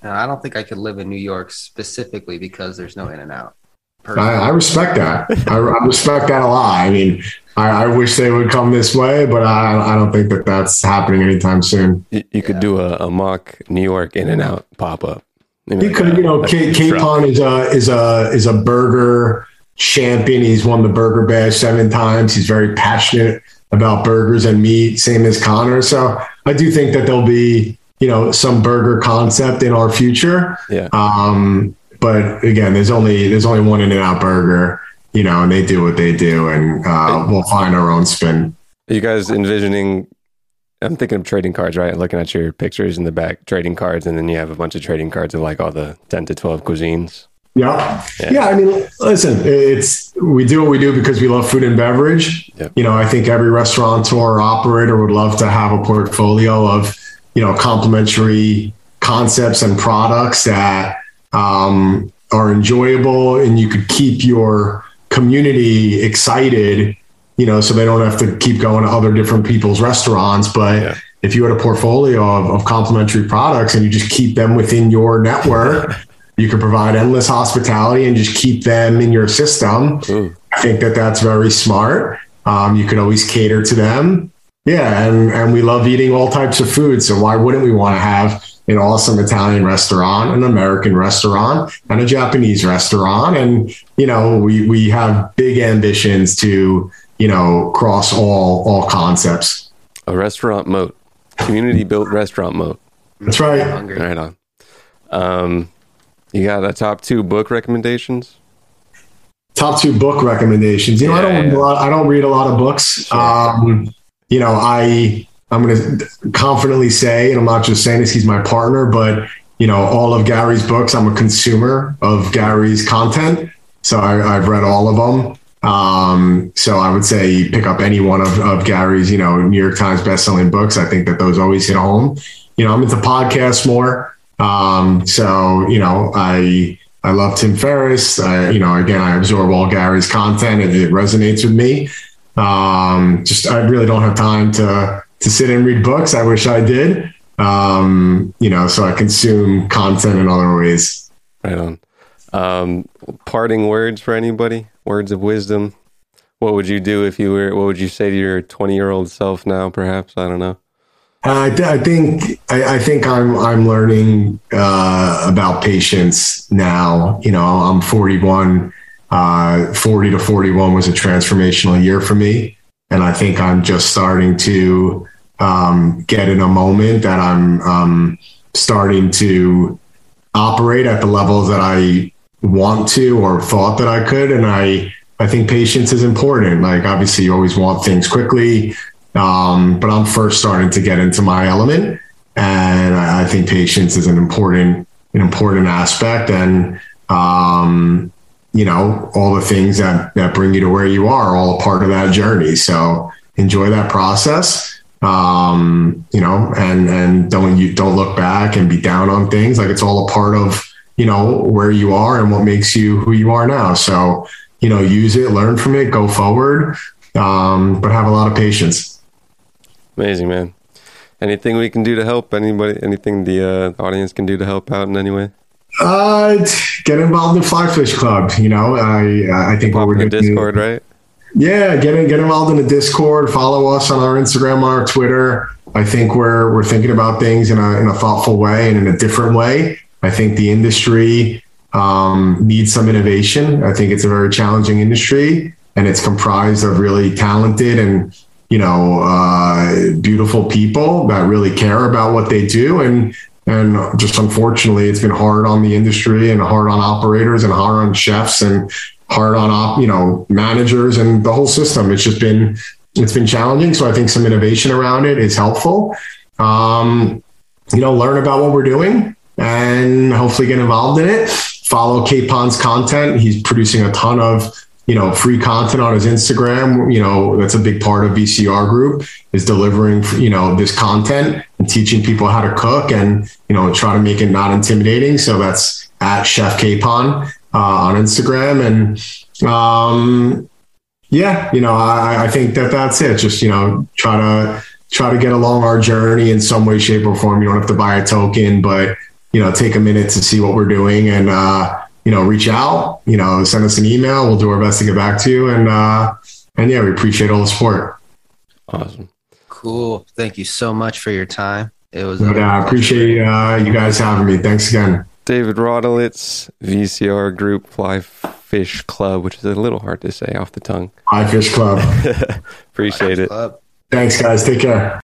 Uh, I don't think I could live in New York specifically because there's no In and Out. I, I respect that. I, I respect that a lot. I mean, I, I wish they would come this way, but I, I don't think that that's happening anytime soon. You, you could do a, a mock New York In and Out pop up. You could, you know, K- Capon is a is a is a burger champion. He's won the Burger Bash seven times. He's very passionate about burgers and meat, same as Connor. So I do think that there'll be you know some burger concept in our future. Yeah. Um, but again, there's only there's only one In and Out burger, you know, and they do what they do, and uh, we'll find our own spin. Are you guys envisioning? I'm thinking of trading cards, right? Looking at your pictures in the back, trading cards, and then you have a bunch of trading cards of like all the 10 to 12 cuisines. Yeah. Yeah. yeah. I mean, listen, it's we do what we do because we love food and beverage. Yep. You know, I think every restaurateur or operator would love to have a portfolio of, you know, complementary concepts and products that um, are enjoyable and you could keep your community excited, you know, so they don't have to keep going to other different people's restaurants. But Yeah. if you had a portfolio of, of complementary products and you just keep them within your network, *laughs* you could provide endless hospitality and just keep them in your system. Ooh. I think that that's very smart. Um, you could always cater to them. Yeah, and and we love eating all types of food. So why wouldn't we want to have an awesome Italian restaurant, an American restaurant, and a Japanese restaurant? And you know, we we have big ambitions to you know cross all all concepts. A restaurant moat, community built restaurant moat. That's right. Right on. Um, you got a top two book recommendations? top two book recommendations. You know, I don't Yeah, read a lot. I don't read a lot of books. Um, you know, I I'm going to confidently say, and I'm not just saying this. He's my partner, but you know, all of Gary's books. I'm a consumer of Gary's content, so I, I've read all of them. Um, so I would say pick up any one of, of Gary's, you know, New York Times bestselling books. I think that those always hit home. you know, I'm into podcasts more. Um, so, you know, I, I love Tim Ferriss. I, you know, again, I absorb all Gary's content and it resonates with me. Um, just, I really don't have time to, to sit and read books. I wish I did. Um, you know, so I consume content in other ways. Right on. Um, parting words for anybody? Words of wisdom. What would you do if you were? What would you say to your twenty-year-old self now? Perhaps I don't know. I, I think I, I think I'm I'm learning uh, about patience now. You know, I'm 41. Uh, 40 to 41 was a transformational year for me, and I think I'm just starting to um, get in a moment that I'm um, starting to operate at the levels that I want to or thought that I could, and I I think patience is important. Like obviously, you always want things quickly. Um, but I'm first starting to get into my element, and I, I think patience is an important an important aspect, and um, you know all the things that that bring you to where you are, are all a part of that journey. So enjoy that process, um, you know, and and don't you don't look back and be down on things. Like it's all a part of you know where you are and what makes you who you are now. So you know, use it, learn from it, go forward, um, but have a lot of patience. Amazing, man. Anything we can do to help? Anybody? Anything the uh, audience can do to help out in any way? Uh, get involved in Fly Fish Club. You know, I I think Pop what we're doing. Discord, right? Yeah, get in, get involved in the Discord. Follow us on our Instagram, on our Twitter. I think we're we're thinking about things in a in a thoughtful way and in a different way. I think the industry um, needs some innovation. I think it's a very challenging industry, and it's comprised of really talented and you know uh, beautiful people that really care about what they do. And and just unfortunately, it's been hard on the industry and hard on operators and hard on chefs and hard on op, you know managers and the whole system. It's just been it's been challenging. So I think some innovation around it is helpful. Um, you know, learn about what we're doing and hopefully get involved in it. Follow Capon's content. He's producing a ton of you know free content on his Instagram. You know that's a big part of VCR Group is delivering you know this content and teaching people how to cook and you know try to make it not intimidating. So that's at Chef Capon uh, on Instagram and um, yeah, you know I, I think that that's it. Just you know try to try to get along our journey in some way, shape, or form. You don't have to buy a token, but you know, take a minute to see what we're doing and, uh, you know, reach out, you know, send us an email. We'll do our best to get back to you. And, uh, and yeah, we appreciate all the support. Awesome. Cool. Thank you so much for your time. It was. But uh, I appreciate uh, you guys having me. Thanks again. David Rodolitz, VCR Group Fly Fish Club, which is a little hard to say off the tongue. Fly Fish Club. *laughs* Appreciate it. Club. Thanks, guys. Take care.